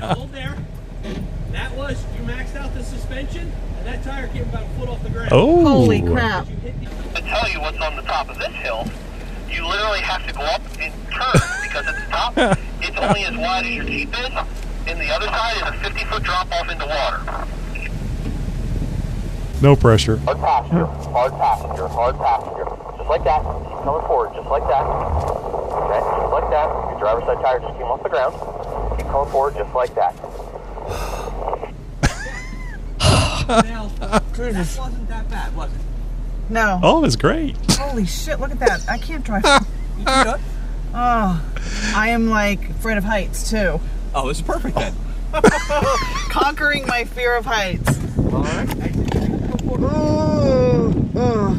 Hold there. That was you maxed out the suspension, and that tire came about a foot off the ground. Oh. Holy crap. To tell you what's on the top of this hill, you literally have to go up and turn because at the top it's only as wide as your Jeep is, and the other side is a 50 foot drop off into water. No pressure. Hard passenger, hard passenger, hard passenger. Just like that. Keep coming forward, just like that. Okay, just like that. Your driver's side tire just came off the ground. Keep coming forward, just like that. now, that wasn't that bad, was it? No. Oh, it's great. Holy shit, look at that. I can't drive. oh, I am like afraid of heights too. Oh, this is perfect then. Conquering my fear of heights. Oh, oh.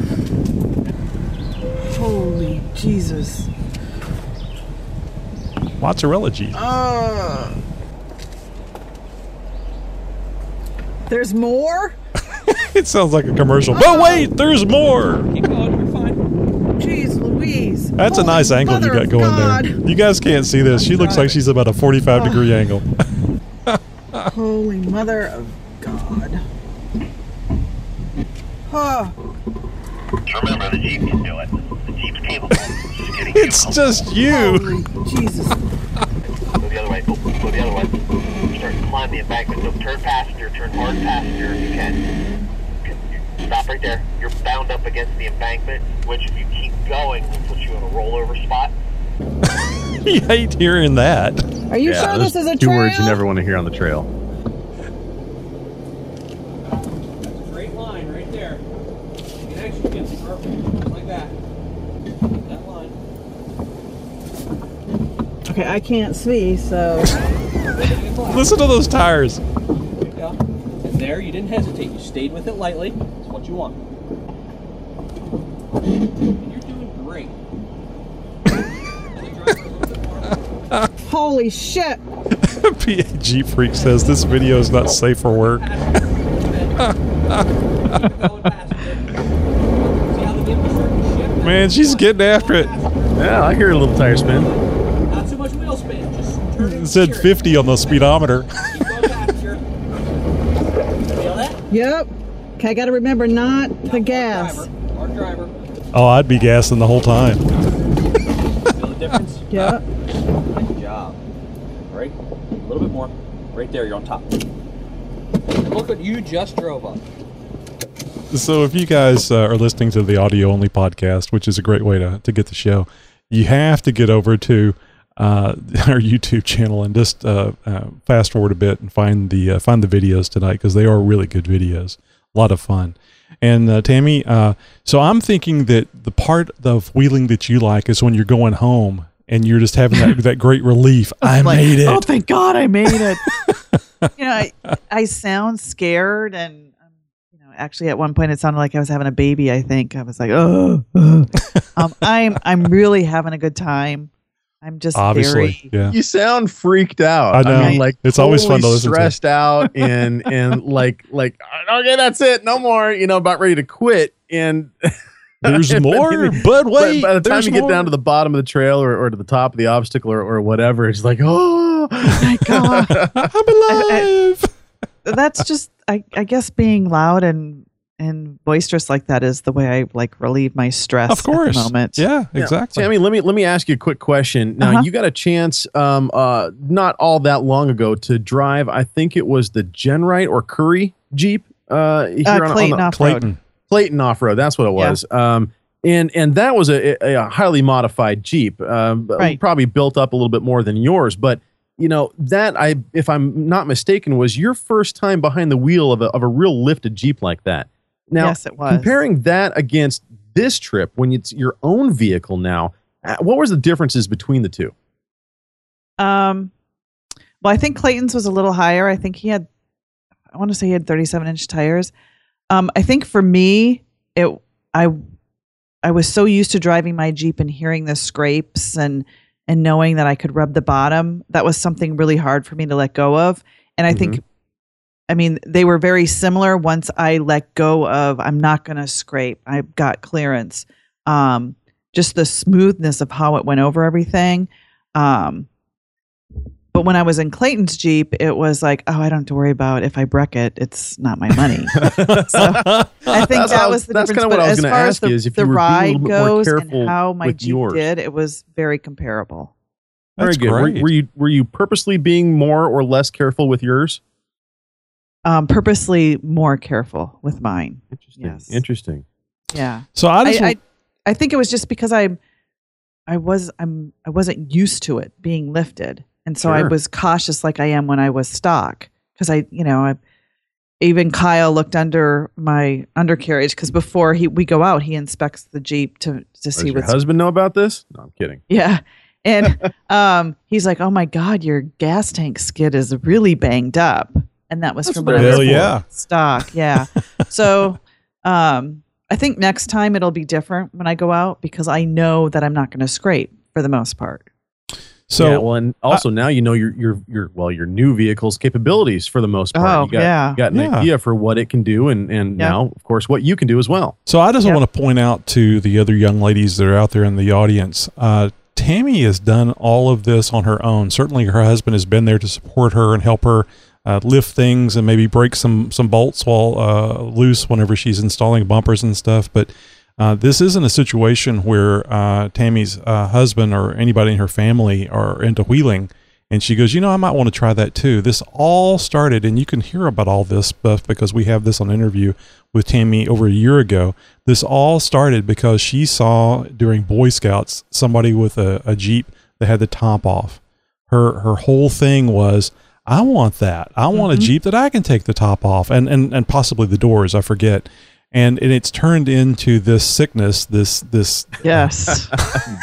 Holy Jesus. Mozzarella Jeep. Oh. Ah. There's more? It sounds like a commercial. But wait, there's more. Jeez Louise. That's a nice angle you got going there. You guys can't see this. She looks like she's about a 45 degree ah. angle. Holy mother of God. Oh. Just remember, the Jeep can do it. The Jeep's capable. It's just getting It's just you. Holy Jesus. Go the other way. Go, go the other way. Start to climb the embankment. So turn passenger, turn hard passenger if you can. Stop right there. You're bound up against the embankment, which if you keep going will put you in a rollover spot. you hate hearing that. Are you Yeah, sure this is a two trail? words you never want to hear on the trail. Straight line right there. You can actually get the perfect like that. That line. Okay, I can't see, so. Listen to those tires. There you. And there, you didn't hesitate. You stayed with it lightly. It's what you want. And you're doing great. Holy shit. PA Jeep Freak says this video is not safe for work. Man, she's getting after it. Yeah, I hear a little tire spin. Not too much wheel spin. Just turn It said 50 on the speedometer. Yep. Okay, I gotta remember not the gas. Hard driver. Oh, I'd be gassing the whole time. Feel more. Right there, you're on top. And look what you just drove up. So if you guys uh, are listening to the audio only podcast, which is a great way to, to get the show, you have to get over to uh, our YouTube channel and just uh, uh, fast forward a bit and find the uh, find the videos tonight because they are really good videos, a lot of fun. And uh, Tammy, uh, so I'm thinking that the part of wheeling that you like is when you're going home and you're just having that, that great relief. I Like, made it. Oh, thank God I made it. you know, I, I sound scared and um, you know, actually at one point it sounded like I was having a baby, I think. I was like, oh, um, I'm I'm really having a good time. I'm just Obviously, very yeah. You sound freaked out. I know. mean, like It's always fun to totally listen to. Stressed out and and like like okay, that's it, no more. You know, about ready to quit. And There's more, but wait, by the time there's you get down to the bottom of the trail or, or to the top of the obstacle or, or whatever, it's like oh my God. I'm alive. that's just I, I guess being loud and and boisterous like that is the way I like relieve my stress Of course. at the moment. Yeah, exactly. Tammy, let me let me ask you a quick question. Now, Uh-huh. you got a chance, um, uh, not all that long ago, to drive. I think it was the GenRight or Currie Jeep. Uh, here Uh, on- on the- Clayton. Clayton off road. That's what it Yeah. was. Um, and and that was a, a, a highly modified Jeep, um, Right. probably built up a little bit more than yours. But you know that I, if I'm not mistaken, was your first time behind the wheel of a of a real lifted Jeep like that. Now, Yes, it was. comparing that against this trip when it's your own vehicle now, uh, what was the differences between the two? Um, well, I think Clayton's was a little higher. I think he had, I want to say he had 37 inch tires. Um, I think for me, it, I, I was so used to driving my Jeep and hearing the scrapes and, and knowing that I could rub the bottom. That was something really hard for me to let go of. And I think, I mean, they were very similar once I let go of, I'm not going to scrape. I've got clearance. Um, just the smoothness of how it went over everything. Um, but when I was in Clayton's Jeep, it was like, oh, I don't have to worry about if I break it. It's not my money. so I think That's that how- was the that's difference. kinda what but I was as gonna far ask as the, you is if the you were being a ride little bit more goes careful and how my Jeep yours. did, it was very comparable. Very good. Were, were you were you purposely being more or less careful with yours? Um, purposely more careful with mine. Yes. Interesting. Yeah. So I just I, I, I think it was just because I'm I was I'm I wasn't used to it being lifted, and so I was cautious like I am when I was stock because I you know I even Kyle looked under my undercarriage because before he we go out he inspects the Jeep to to Does see your what's husband know about this? No, I'm kidding. yeah. And um, he's like, "Oh my God, your gas tank skid is really banged up," and that was That's from what when I they're was yeah. stock. Yeah. so, um, I think next time it'll be different when I go out because I know that I'm not going to scrape for the most part. So yeah, well, and also now you know your your your well your new vehicle's capabilities for the most part. Oh, you got, yeah. you got an Yeah. idea for what it can do, and and Yeah. now of course what you can do as well. So I just Yep. want to point out to the other young ladies that are out there in the audience, uh, Tammy has done all of this on her own. Certainly, her husband has been there to support her and help her uh, lift things and maybe break some some bolts while uh, loose whenever she's installing bumpers and stuff. But uh, this isn't a situation where uh, Tammy's uh, husband or anybody in her family are into wheeling. And she goes, you know, I might want to try that too. This all started, and you can hear about all this stuff because we have this on interview with Tammy over a year ago. This all started because she saw during Boy Scouts somebody with a, a Jeep that had the top off. Her her whole thing was, I want that. I want a Jeep that I can take the top off and, and, and possibly the doors, I forget. And and it's turned into this sickness, this this Yes.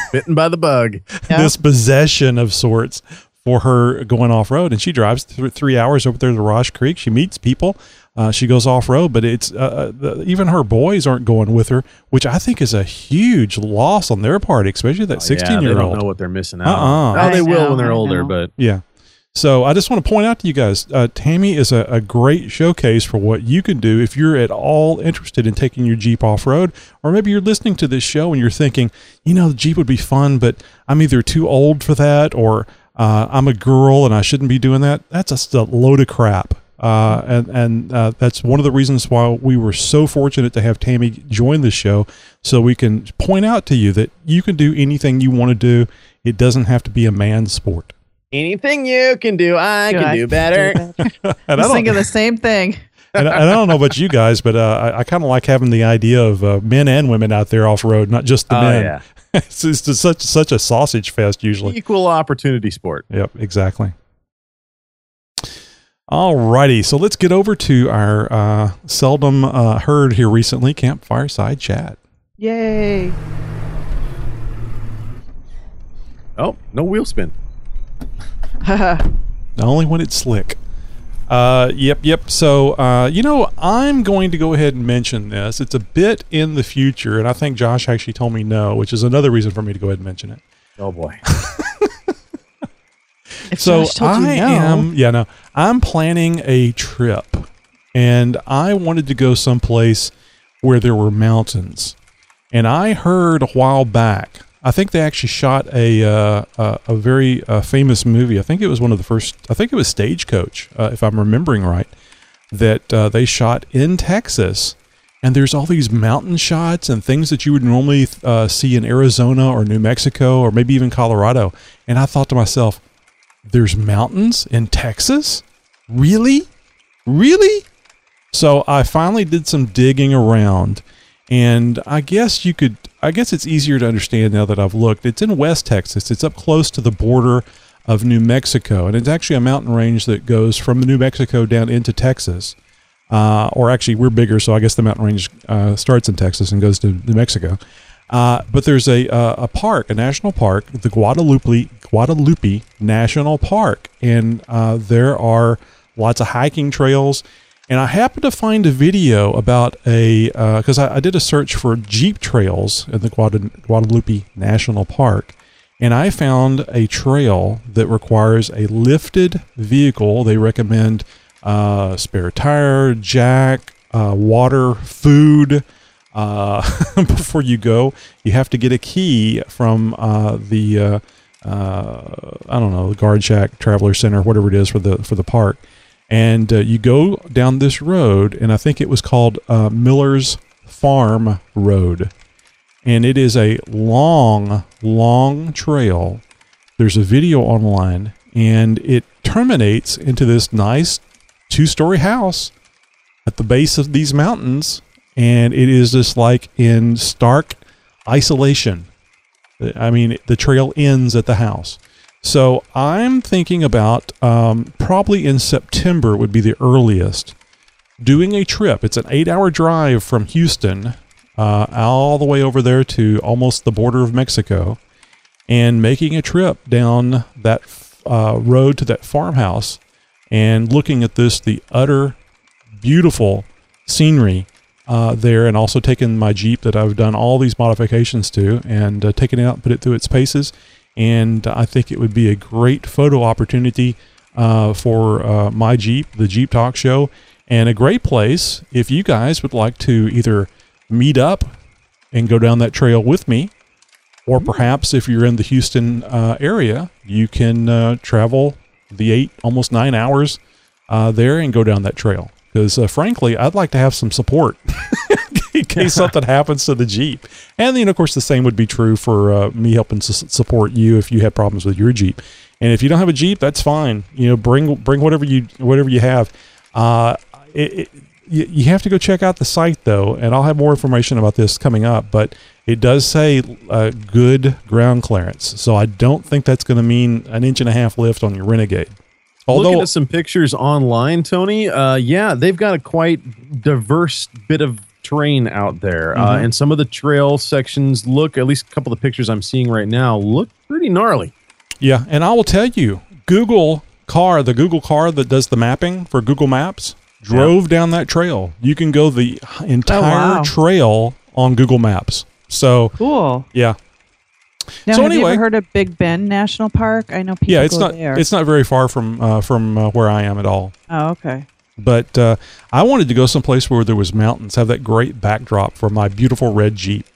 Bitten by the bug. this possession of sorts for her going off road. And she drives th- three hours over there to Rausch Creek. She meets people. Uh, she goes off road, but it's uh, the, even her boys aren't going with her, which I think is a huge loss on their part, especially that Oh, yeah, sixteen year They old. don't know what they're missing out. Uh-uh. Oh, they will when they're older, but Yeah. So I just want to point out to you guys, uh, Tammy is a, a great showcase for what you can do if you're at all interested in taking your Jeep off road, or maybe you're listening to this show and you're thinking, you know, the Jeep would be fun, but I'm either too old for that, or uh, I'm a girl and I shouldn't be doing that. That's just a load of crap. Uh, and and uh, that's one of the reasons why we were so fortunate to have Tammy join the show, so we can point out to you that you can do anything you want to do. It doesn't have to be a man's sport. Anything you can do, I Yeah, can I do better. do And I I was don't- thinking the same thing. and, I- and I don't know about you guys, but uh, I, I kind of like having the idea of uh, men and women out there off road, not just the Oh, men. yeah. it's, it's just such such a sausage fest usually. Equal opportunity sport. Yep, exactly. All righty, so let's get over to our uh, seldom uh, heard here recently campfire side chat. Yay. Oh, no wheel spin. Not only when it's slick. Uh, yep, yep. So, uh, you know, I'm going to go ahead and mention this. It's a bit in the future, and I think Josh actually told me no, which is another reason for me to go ahead and mention it. Oh boy. If so Josh told you I no- am, yeah, no, I'm planning a trip, and I wanted to go someplace where there were mountains. And I heard a while back, I think they actually shot a uh, a, a very uh, famous movie. I think it was one of the first. I think it was Stagecoach, uh, if I'm remembering right. That uh, they shot in Texas, and there's all these mountain shots and things that you would normally uh, see in Arizona or New Mexico or maybe even Colorado. And I thought to myself, there's mountains in Texas? Really? Really? So I finally did some digging around and I guess you could I guess it's easier to understand now that I've looked. It's in West Texas. It's up close to the border of New Mexico and it's actually a mountain range that goes from New Mexico down into Texas. Uh, or actually, we're bigger, so I guess the mountain range uh, starts in Texas and goes to New Mexico. Uh, but there's a uh, a park, a national park, the Guadalupe Guadalupe National Park, and uh, there are lots of hiking trails. And I happened to find a video about a because I, I did a search for Jeep trails in the Guada, Guadalupe National Park, and I found a trail that requires a lifted vehicle. They recommend uh, spare tire, jack, uh, water, food. Uh, before you go, you have to get a key from uh, the uh, uh, I don't know the guard shack, traveler center, whatever it is for the for the park, and uh, you go down this road, and I think it was called uh, Miller's Farm Road, and it is a long, long trail. There's a video online, and it terminates into this nice two-story house at the base of these mountains, and it is just like in stark isolation. I mean, the trail ends at the house. So I'm thinking about um, probably in September would be the earliest doing a trip. It's an eight-hour drive from Houston uh, all the way over there to almost the border of Mexico, and making a trip down that uh, road to that farmhouse and looking at this the utter beautiful scenery uh, there, and also taking my Jeep that I've done all these modifications to and uh, taking it out and put it through its paces. And I think it would be a great photo opportunity uh, for uh, my Jeep, the Jeep Talk Show, and a great place if you guys would like to either meet up and go down that trail with me, or perhaps if you're in the Houston uh, area, you can uh, travel the eight, almost nine hours uh, there and go down that trail. Because uh, frankly, I'd like to have some support in case something happens to the Jeep. And then, of course, the same would be true for uh, me helping s- support you if you have problems with your Jeep. And if you don't have a Jeep, that's fine. You know, bring bring whatever you whatever you have. Uh, it, it, you, you have to go check out the site though, and I'll have more information about this coming up. But it does say uh, good ground clearance, so I don't think that's going to mean an inch and a half lift on your Renegade. Looking Although at some pictures online, Tony, uh, yeah, they've got a quite diverse bit of terrain out there, uh, Mhm. and some of the trail sections look, at least a couple of the pictures I'm seeing right now, look pretty gnarly. Yeah, and I will tell you, Google car, the Google car that does the mapping for Google Maps, drove down that trail. You can go the entire wow. trail on Google Maps. So Cool. yeah, Now, So have you anyway- ever heard of Big Bend National Park? I know people yeah, it's go not there. it's not very far from uh, from uh, where I am at all. oh, okay. But uh, I wanted to go someplace where there was mountains, have that great backdrop for my beautiful red Jeep.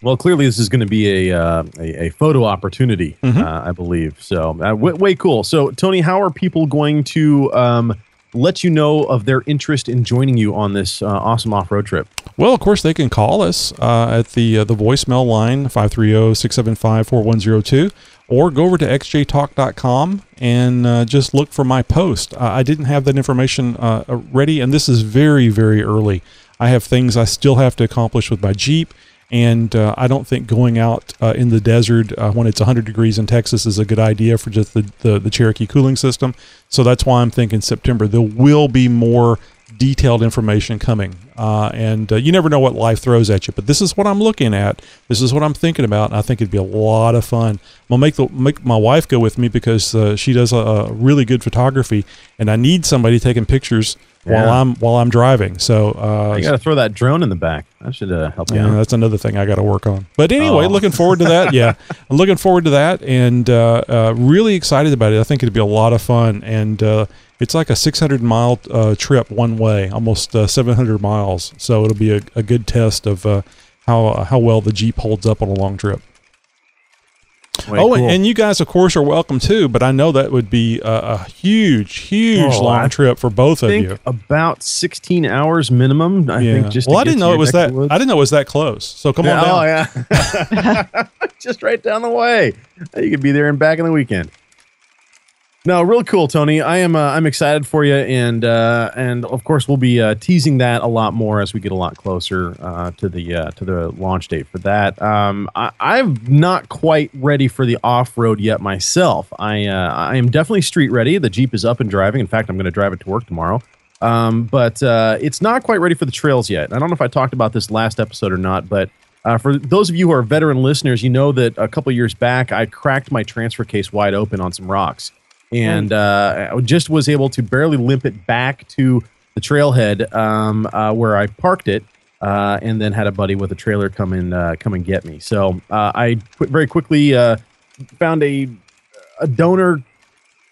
Well, clearly this is going to be a, uh, a a photo opportunity, Mm-hmm. uh, I believe. So, uh, way, way cool. So, Tony, how are people going to um, let you know of their interest in joining you on this uh, awesome off road trip? Well, of course, they can call us uh, at the uh, the voicemail line 530-675-4102, or go over to xjtalk.com and uh, just look for my post. Uh, I didn't have that information uh, uh, ready, and this is very, very early. I have things I still have to accomplish with my Jeep, and uh, I don't think going out uh, in the desert when it's 100 degrees in Texas is a good idea for just the, the, the Cherokee cooling system. So that's why I'm thinking September. There will be more detailed information coming. Uh, and uh, you never know what life throws at you, but this is what I'm looking at. This is what I'm thinking about. And I think it'd be a lot of fun. I'm gonna make the make my wife go with me because uh, she does a, a really good photography, and I need somebody taking pictures while I'm while I'm driving. So uh, You got to throw that drone in the back. That should uh, help you yeah, out. that's another thing I got to work on. But anyway, Oh. looking forward to that. Yeah, I'm looking forward to that, and uh, uh, really excited about it. I think it'd be a lot of fun, and uh, it's like a 600 mile uh, trip one way, almost uh, 700 miles. So it'll be a, a good test of uh, how uh, how well the Jeep holds up on a long trip. Way oh, and- cool. and you guys, of course, are welcome too. But I know that would be a, a huge, huge Oh, long I trip for both of you. about 16 hours minimum. I yeah. think just well, I didn't know it was that. woods. I didn't know it was that close. So come on oh, down. Oh yeah, just right down the way. You could be there and back in the weekend. No, real cool, Tony. I am. Uh, I'm excited for you, and uh, and of course we'll be uh, teasing that a lot more as we get a lot closer uh, to the uh, to the launch date for that. Um, I, I'm not quite ready for the off road yet myself. I uh, I am definitely street ready. The Jeep is up and driving. In fact, I'm going to drive it to work tomorrow. Um, but it's not quite ready for the trails yet. I don't know if I talked about this last episode or not, but uh, for those of you who are veteran listeners, you know that a couple years back I cracked my transfer case wide open on some rocks, and uh, I just was able to barely limp it back to the trailhead um, uh, where I parked it, uh, and then had a buddy with a trailer come in uh, come and get me. So uh, I very quickly uh, found a a donor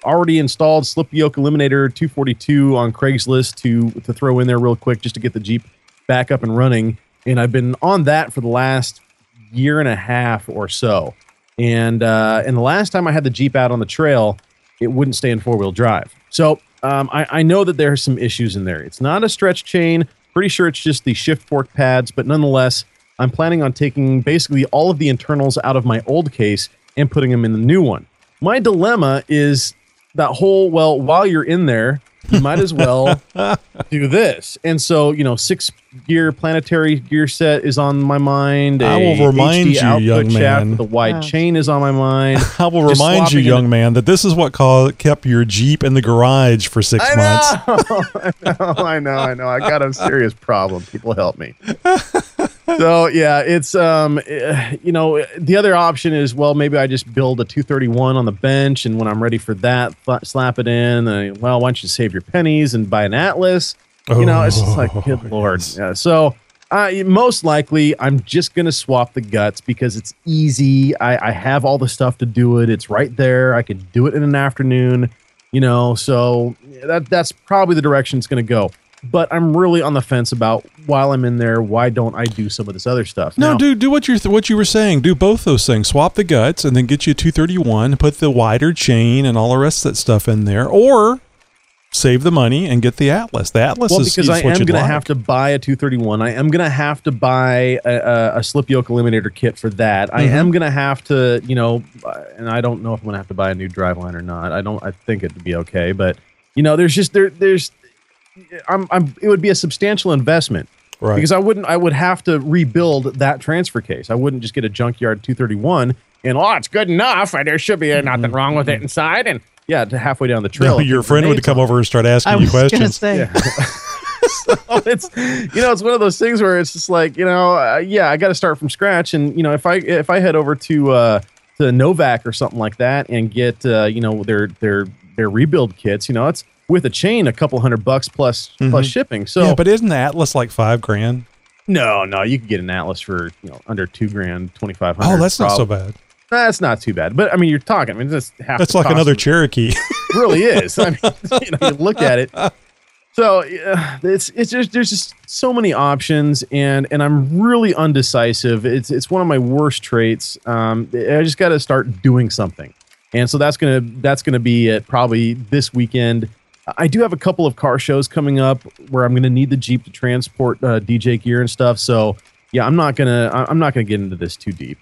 already installed slip yoke eliminator 242 on Craigslist to to throw in there real quick just to get the Jeep back up and running. And I've been on that for the last year and a half or so. And uh, and the last time I had the Jeep out on the trail, it wouldn't stay in four wheel drive. So um, I, I know that there are some issues in there. It's not a stretch chain. Pretty sure it's just the shift fork pads, but nonetheless, I'm planning on taking basically all of the internals out of my old case and putting them in the new one. My dilemma is that whole well, while you're in there, you might as well do this. And so, you know, six gear planetary gear set is on my mind. I A will remind HD you, output young shaft man. with a wide Oh. chain is on my mind. I will Just remind you, swapping young man, that this is what call, kept your Jeep in the garage for six months. I know, I know, I know. I got a serious problem. People help me. So yeah, it's um, eh, you know, the other option is well, maybe I just build a 231 on the bench, and when I'm ready for that, fla- slap it in. Uh, well, why don't you save your pennies and buy an Atlas? You know, it's just like, good lord. Yeah, so I, most likely, I'm just gonna swap the guts because it's easy. I, I have all the stuff to do it. It's right there. I could do it in an afternoon. You know, so that that's probably the direction it's gonna go. But I'm really on the fence about while I'm in there, why don't I do some of this other stuff? No, Now- do do what you're what you were saying. Do both those things. Swap the guts and then get you a 231. Put the wider chain and all the rest of that stuff in there, or save the money and get the Atlas. The Atlas well, is, because is I am going like. to have to buy a 231. I am going to have to buy a, a, a slip yoke eliminator kit for that. I Mhm. am going to have to, you know, uh, and I don't know if I'm going to have to buy a new driveline or not. I don't. I think it'd be okay, but you know, there's just there there's. I'm, I'm. It would be a substantial investment. Right. Because I wouldn't. I would have to rebuild that transfer case. I wouldn't just get a junkyard 231 and oh, it's good enough. and There should be nothing wrong with it inside. And yeah, to halfway down the trail, No, your friend would come over and start asking I you was gonna questions. say. so it's you know it's one of those things where it's just like you know uh, yeah I got to start from scratch and you know if I if I head over to uh to Novak or something like that and get uh you know their their their rebuild kits you know it's with a chain a couple hundred bucks plus plus Mhm. shipping so yeah, but isn't the Atlas like five grand? no no you can get an Atlas for you know under two grand twenty five hundred Oh, that's not so bad. That's not too bad but I mean you're talking I mean that's half That's like another Cherokee. really is. I mean, you know, you look at it. So uh, it's it's just there's just so many options, and and I'm really undecisive. It's it's one of my worst traits. Um, I just got to start doing something, and so that's gonna that's gonna be it probably this weekend. I do have a couple of car shows coming up where I'm gonna need the Jeep to transport uh, DJ gear and stuff. So yeah, I'm not gonna I'm not gonna get into this too deep.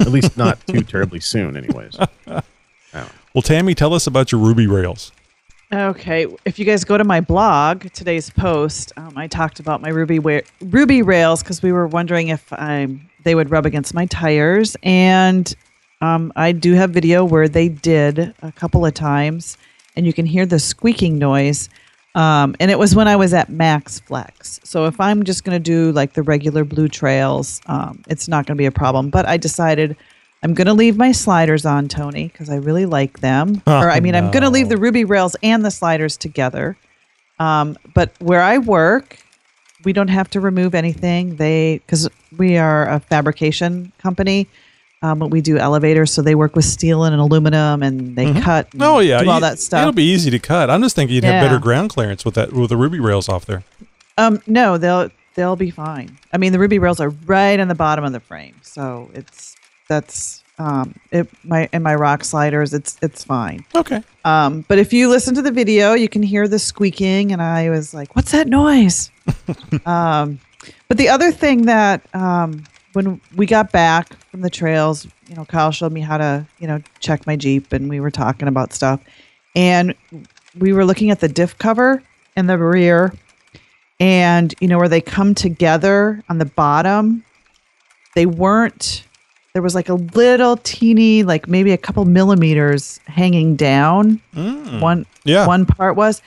At least not too terribly soon, anyways. Well, Tammy, tell us about your Ruby Rails. Okay, if you guys go to my blog, today's post, um, I talked about my Ruby wa- Ruby Rails because we were wondering if I, they would rub against my tires, and um, I do have video where they did a couple of times, and you can hear the squeaking noise. Um, and it was when I was at Max Flex. So if I'm just going to do like the regular blue trails, um, it's not going to be a problem. But I decided I'm going to leave my sliders on, Tony, because I really like them. Oh, or I mean, I'm going to leave the Ruby Rails and the sliders together. Um, but where I work, we don't have to remove anything. They because we are a fabrication company. Um, but we do elevators, so they work with steel and aluminum, and they cut. and Oh yeah, all you- that stuff. It'll be easy to cut. I'm just thinking you'd have better ground clearance with that with the Ruby Rails off there. Um, no, they'll they'll be fine. I mean, the ruby rails are right on the bottom of the frame, so it's that's um it my and my rock sliders. It's it's fine. Okay. Um, but if you listen to the video, you can hear the squeaking, and I was like, "What's that noise?" um, but the other thing that um, when we got back from the trails, you know, Kyle showed me how to you know check my Jeep, and we were talking about stuff, and we were looking at the diff cover in the rear, and you know where they come together on the bottom, they weren't. There was like a little teeny, like maybe a couple millimeters hanging down. Mm. One, Yeah. one part was,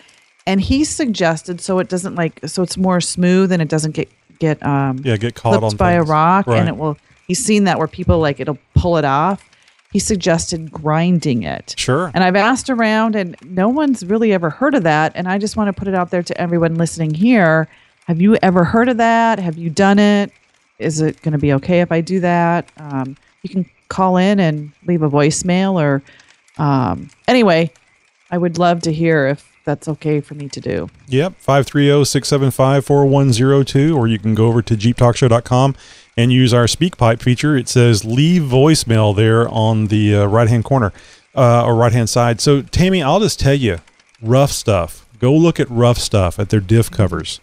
and he suggested so it doesn't like so it's more smooth and it doesn't get get um Yeah, get caught clipped on by things. a rock Right. and it will. He's seen that where people like it'll pull it off. He suggested grinding it. Sure. And I've asked around, and no one's really ever heard of that. And I just want to put it out there to everyone listening here. Have you ever heard of that? Have you done it? Is it going to be okay if I do that? Um, you can call in and leave a voicemail, or um, anyway, I would love to hear if that's okay for me to do. Yep, oh, 530-675-4102 or you can go over to jeeptalkshow.com and use our SpeakPipe feature. It says leave voicemail there on the uh, right-hand corner uh, or right-hand side. So Tammy, I'll just tell you, Ruff Stuff. Go look at Ruff Stuff at their diff covers.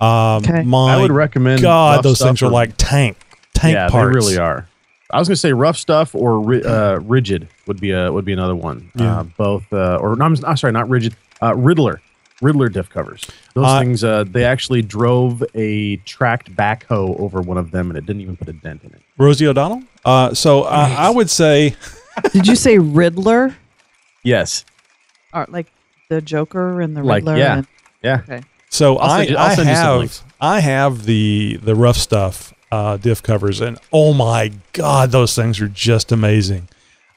Um, Okay. my I would recommend God, those things Stuff are like tank tank yeah, parts. they really are. I was going to say Ruff Stuff or uh, rigid would be a would be another one. Yeah. Uh, both uh, or no, I'm, I'm sorry, not rigid. Uh, Riddler, Riddler diff covers. Those Uh, things. Uh, they actually drove a tracked backhoe over one of them, and it didn't even put a dent in it. Rosie O'Donnell. Uh, so uh, I would say Did you say Riddler? Yes. Or like the Joker and the Like, Riddler? yeah. and- Yeah. Okay. So I'll I, send you- I'll I send you some have. I have the the Ruff Stuff uh, diff covers, and oh my god, those things are just amazing.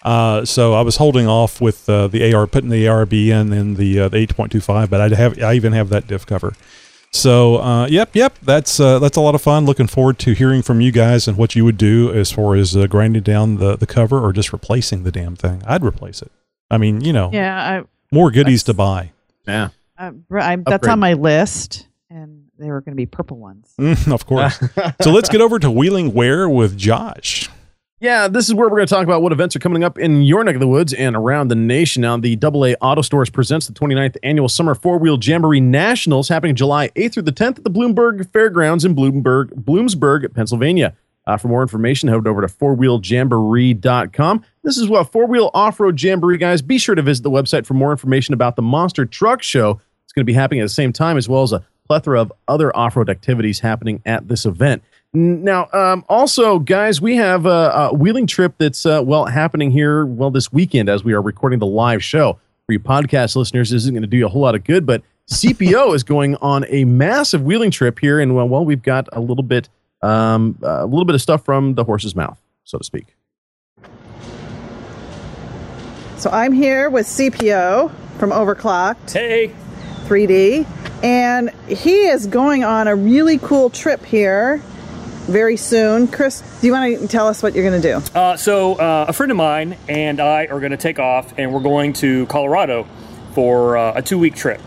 Uh, so I was holding off with uh, the AR, putting the ARB in and the uh, the eight point two five, but I have I even have that diff cover. So uh, yep, yep, that's uh, that's a lot of fun. Looking forward to hearing from you guys and what you would do as far as uh, grinding down the the cover or just replacing the damn thing. I'd replace it. I mean, you know, Yeah, more goodies to buy. Yeah. I, I, that's Upgrade. on my list, and they were going to be purple ones. Mm, of course. so let's get over to Wheeling Ware with Josh. Yeah, this is where we're going to talk about what events are coming up in your neck of the woods and around the nation. Now, the AA Auto Stores presents the 29th Annual Summer Four Wheel Jamboree Nationals happening July 8th through the 10th at the Bloomberg Fairgrounds in Bloomberg, Bloomsburg, Pennsylvania. Uh, for more information, head over to fourwheeljamboree.com. This is what Four Wheel Off Road Jamboree, guys. Be sure to visit the website for more information about the Monster Truck Show. It's going to be happening at the same time, as well as a plethora of other off road activities happening at this event. N- Now, um, also, guys, we have a, a wheeling trip that's uh, well happening here. Well, this weekend as we are recording the live show. For you podcast listeners, this isn't going to do you a whole lot of good, but CPO is going on a massive wheeling trip here, and well, well we've got a little bit, um, a little bit of stuff from the horse's mouth, so to speak. So I'm here with CPO from Overclocked. Hey. 3D. And he is going on a really cool trip here very soon. Chris, do you want to tell us what you're going to do? Uh, so uh, a friend of mine and I are going to take off, and we're going to Colorado for uh, a two-week trip.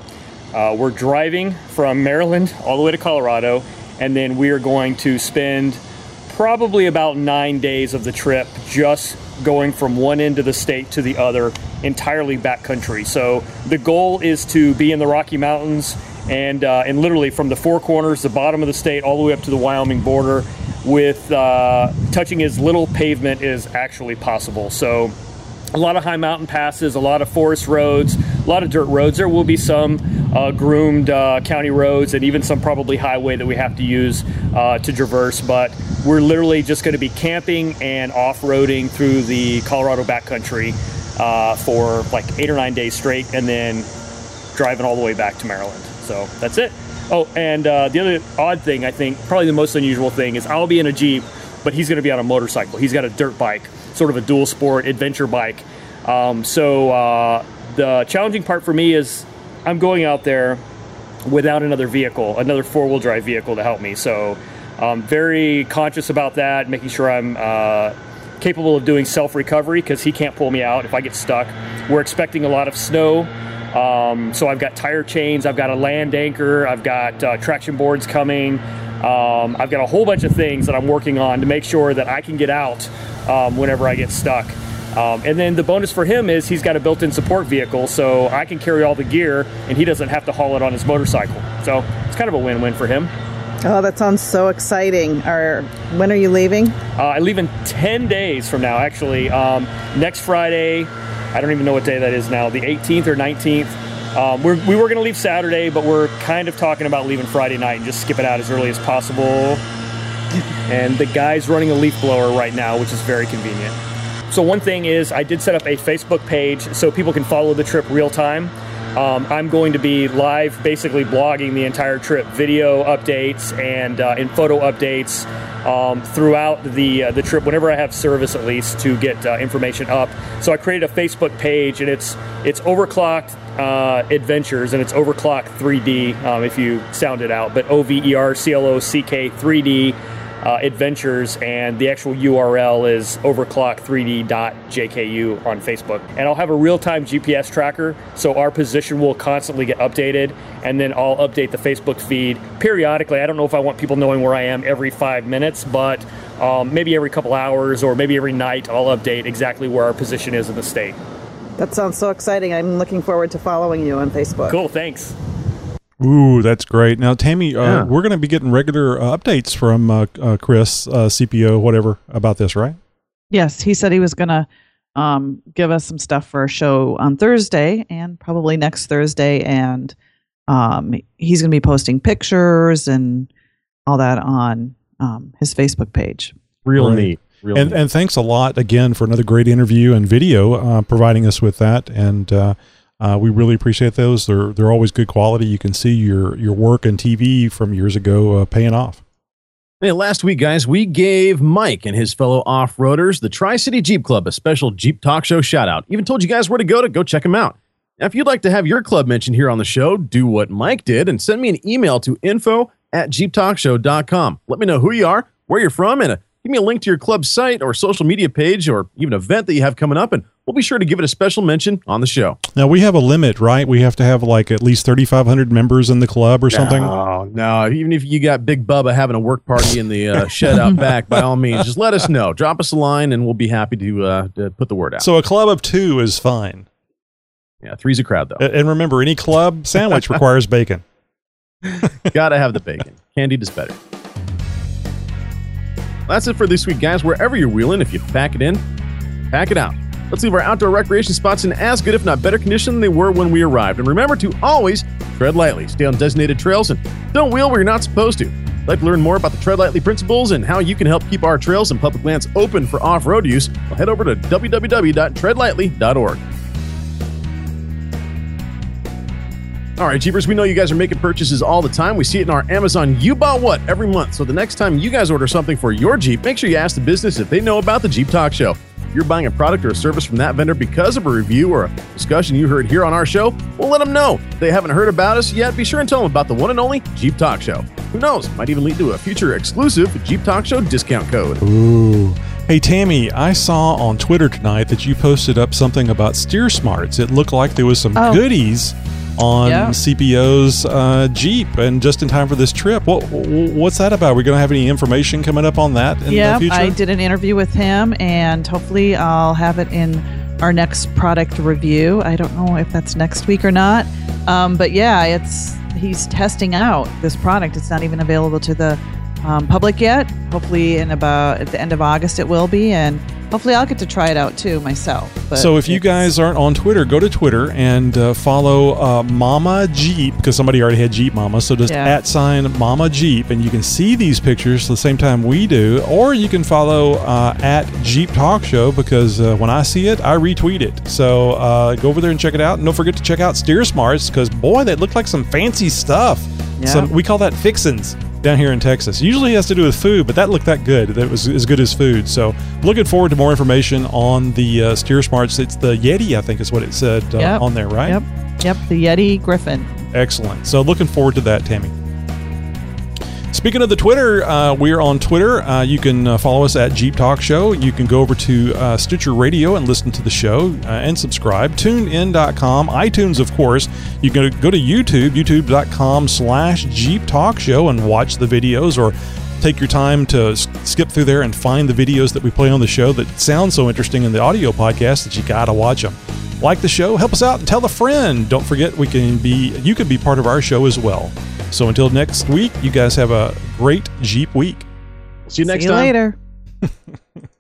Uh, we're driving from Maryland all the way to Colorado, and then we are going to spend probably about nine days of the trip just going from one end of the state to the other, entirely backcountry. So the goal is to be in the Rocky Mountains and uh, and literally from the four corners, the bottom of the state, all the way up to the Wyoming border. with uh, touching as little pavement as actually possible. So a lot of high mountain passes, a lot of forest roads, a lot of dirt roads. There will be some uh, groomed uh, county roads and even some probably highway that we have to use uh, to traverse. But we're literally just going to be camping and off roading through the Colorado backcountry uh, for like eight or nine days straight and then driving all the way back to Maryland. So that's it. Oh, and uh, the other odd thing, I think, probably the most unusual thing, is I'll be in a Jeep, but he's going to be on a motorcycle. He's got a dirt bike, sort of a dual sport adventure bike. Um, so uh, the challenging part for me is I'm going out there without another vehicle, another four wheel drive vehicle to help me. So I'm very conscious about that, making sure I'm uh, capable of doing self recovery because he can't pull me out if I get stuck. We're expecting a lot of snow. Um, so I've got tire chains, I've got a land anchor, I've got uh, traction boards coming. Um, I've got a whole bunch of things that I'm working on to make sure that I can get out um, whenever I get stuck. Um, and then the bonus for him is he's got a built-in support vehicle, so I can carry all the gear, and he doesn't have to haul it on his motorcycle. So it's kind of a win-win for him. Oh, that sounds so exciting. Are, when are you leaving? Uh, I leave in 10 days from now, actually. Um, next Friday, I don't even know what day that is now, the 18th or 19th. Um, we're, we were going to leave Saturday, but we're kind of talking about leaving Friday night and just skip it out as early as possible. And the guy's running a leaf blower right now, which is very convenient. So, one thing is, I did set up a Facebook page so people can follow the trip real time. Um, I'm going to be live, basically blogging the entire trip, video updates and uh, and photo updates um, throughout the uh, the trip. Whenever I have service, at least to get uh, information up. So I created a Facebook page, and it's it's overclocked uh, adventures, and it's overclock 3D um, if you sound it out. But O V E R C L O C K 3D uh, adventures, and the actual URL is overclock3d.jku on Facebook. And I'll have a real time GPS tracker, so our position will constantly get updated, and then I'll update the Facebook feed periodically. I don't know if I want people knowing where I am every five minutes, but um, maybe every couple hours or maybe every night I'll update exactly where our position is in the state. That sounds so exciting. I'm looking forward to following you on Facebook. Cool, thanks. Ooh, that's great. Now, Tammy, uh, Yeah. we're going to be getting regular uh, updates from uh, uh, Chris, uh, CPO, whatever, about this, right? Yes, he said he was going to um, give us some stuff for a show on Thursday and probably next Thursday. And um, he's going to be posting pictures and all that on um, his Facebook page. Real Right. neat. Real and neat. and thanks a lot again for another great interview and video, uh, providing us with that. And uh, we really appreciate those. They're they're always good quality. You can see your your work and TV from years ago uh, paying off. Hey, last week, guys, we gave Mike and his fellow off roaders, the Tri City Jeep Club, a special Jeep Talk Show shout out. Even told you guys where to go to go check them out. Now, if you'd like to have your club mentioned here on the show, do what Mike did and send me an email to info at jeeptalkshow.com. Let me know who you are, where you're from, and uh, give me a link to your club site or social media page or even event that you have coming up, and we'll be sure to give it a special mention on the show. Now we have a limit, right? We have to have like at least thirty five hundred members in the club or something. No, no. Even if you got Big Bubba having a work party in the uh, shed out back, by all means, just let us know. Drop us a line, and we'll be happy to, uh, to put the word out. So a club of two is fine. yeah, three's a crowd though. And remember, any club sandwich requires bacon. Gotta have the bacon. Candied is better. That's it for this week, guys. Wherever you're wheeling, if you pack it in, pack it out. Let's leave our outdoor recreation spots in as good, if not better, condition than they were when we arrived. And remember to always tread lightly, stay on designated trails, and don't wheel where you're not supposed to. I'd Like to learn more about the Tread Lightly principles and how you can help keep our trails and public lands open for off-road use? Well, head over to www.treadlightly.org. All right, Jeepers, we know you guys are making purchases all the time. We see it in our Amazon You Bought What every month. So the next time you guys order something for your Jeep, make sure you ask the business if they know about the Jeep Talk Show. If you're buying a product or a service from that vendor because of a review or a discussion you heard here on our show, well, let them know. If they haven't heard about us yet, be sure and tell them about the one and only Jeep Talk Show. Who knows? Might even lead to a future exclusive Jeep Talk Show discount code. Ooh. Hey Tammy, I saw on Twitter tonight that you posted up something about Steer Smarts. It looked like there was some Oh. goodies on Yeah. CPO's uh, Jeep, and just in time for this trip. What what's that about? We're we going to have any information coming up on that in yeah, the future? I did an interview with him, and hopefully I'll have it in our next product review. I don't know if that's next week or not, um, but yeah, it's he's testing out this product. It's not even available to the um, public yet. Hopefully, in about at the end of August, it will be, and hopefully, I'll get to try it out too myself. So if you guys aren't on Twitter, go to Twitter and uh, follow uh, Mama Jeep because somebody already had Jeep Mama. So just Yeah. at sign Mama Jeep, and you can see these pictures the same time we do, or you can follow uh, at Jeep Talk Show because uh, when I see it, I retweet it. So uh, go over there and check it out, and don't forget to check out Steer Smarts because boy, that looked like some fancy stuff. Yeah. Some we call that fixins down here in Texas. Usually it has to do with food, but that looked that good. That was as good as food. So looking forward to more information on the uh, Steer Smarts. It's the Yeti, I think is what it said uh, Yep. on there, right? Yep. Yep. The Yeti Griffin. Excellent. So looking forward to that, Tammy. Speaking of the Twitter, uh, we're on Twitter. Uh, you can uh, follow us at Jeep Talk Show. You can go over to uh, Stitcher Radio and listen to the show uh, and subscribe. TuneIn.com, iTunes, of course. You can go to YouTube, youtube.com slash Jeep Talk Show and watch the videos or take your time to skip through there and find the videos that we play on the show that sound so interesting in the audio podcast that you got to watch them. Like the show, help us out and tell a friend. Don't forget we can be you can be part of our show as well. So until next week, you guys have a great Jeep week. See you next See you time. later.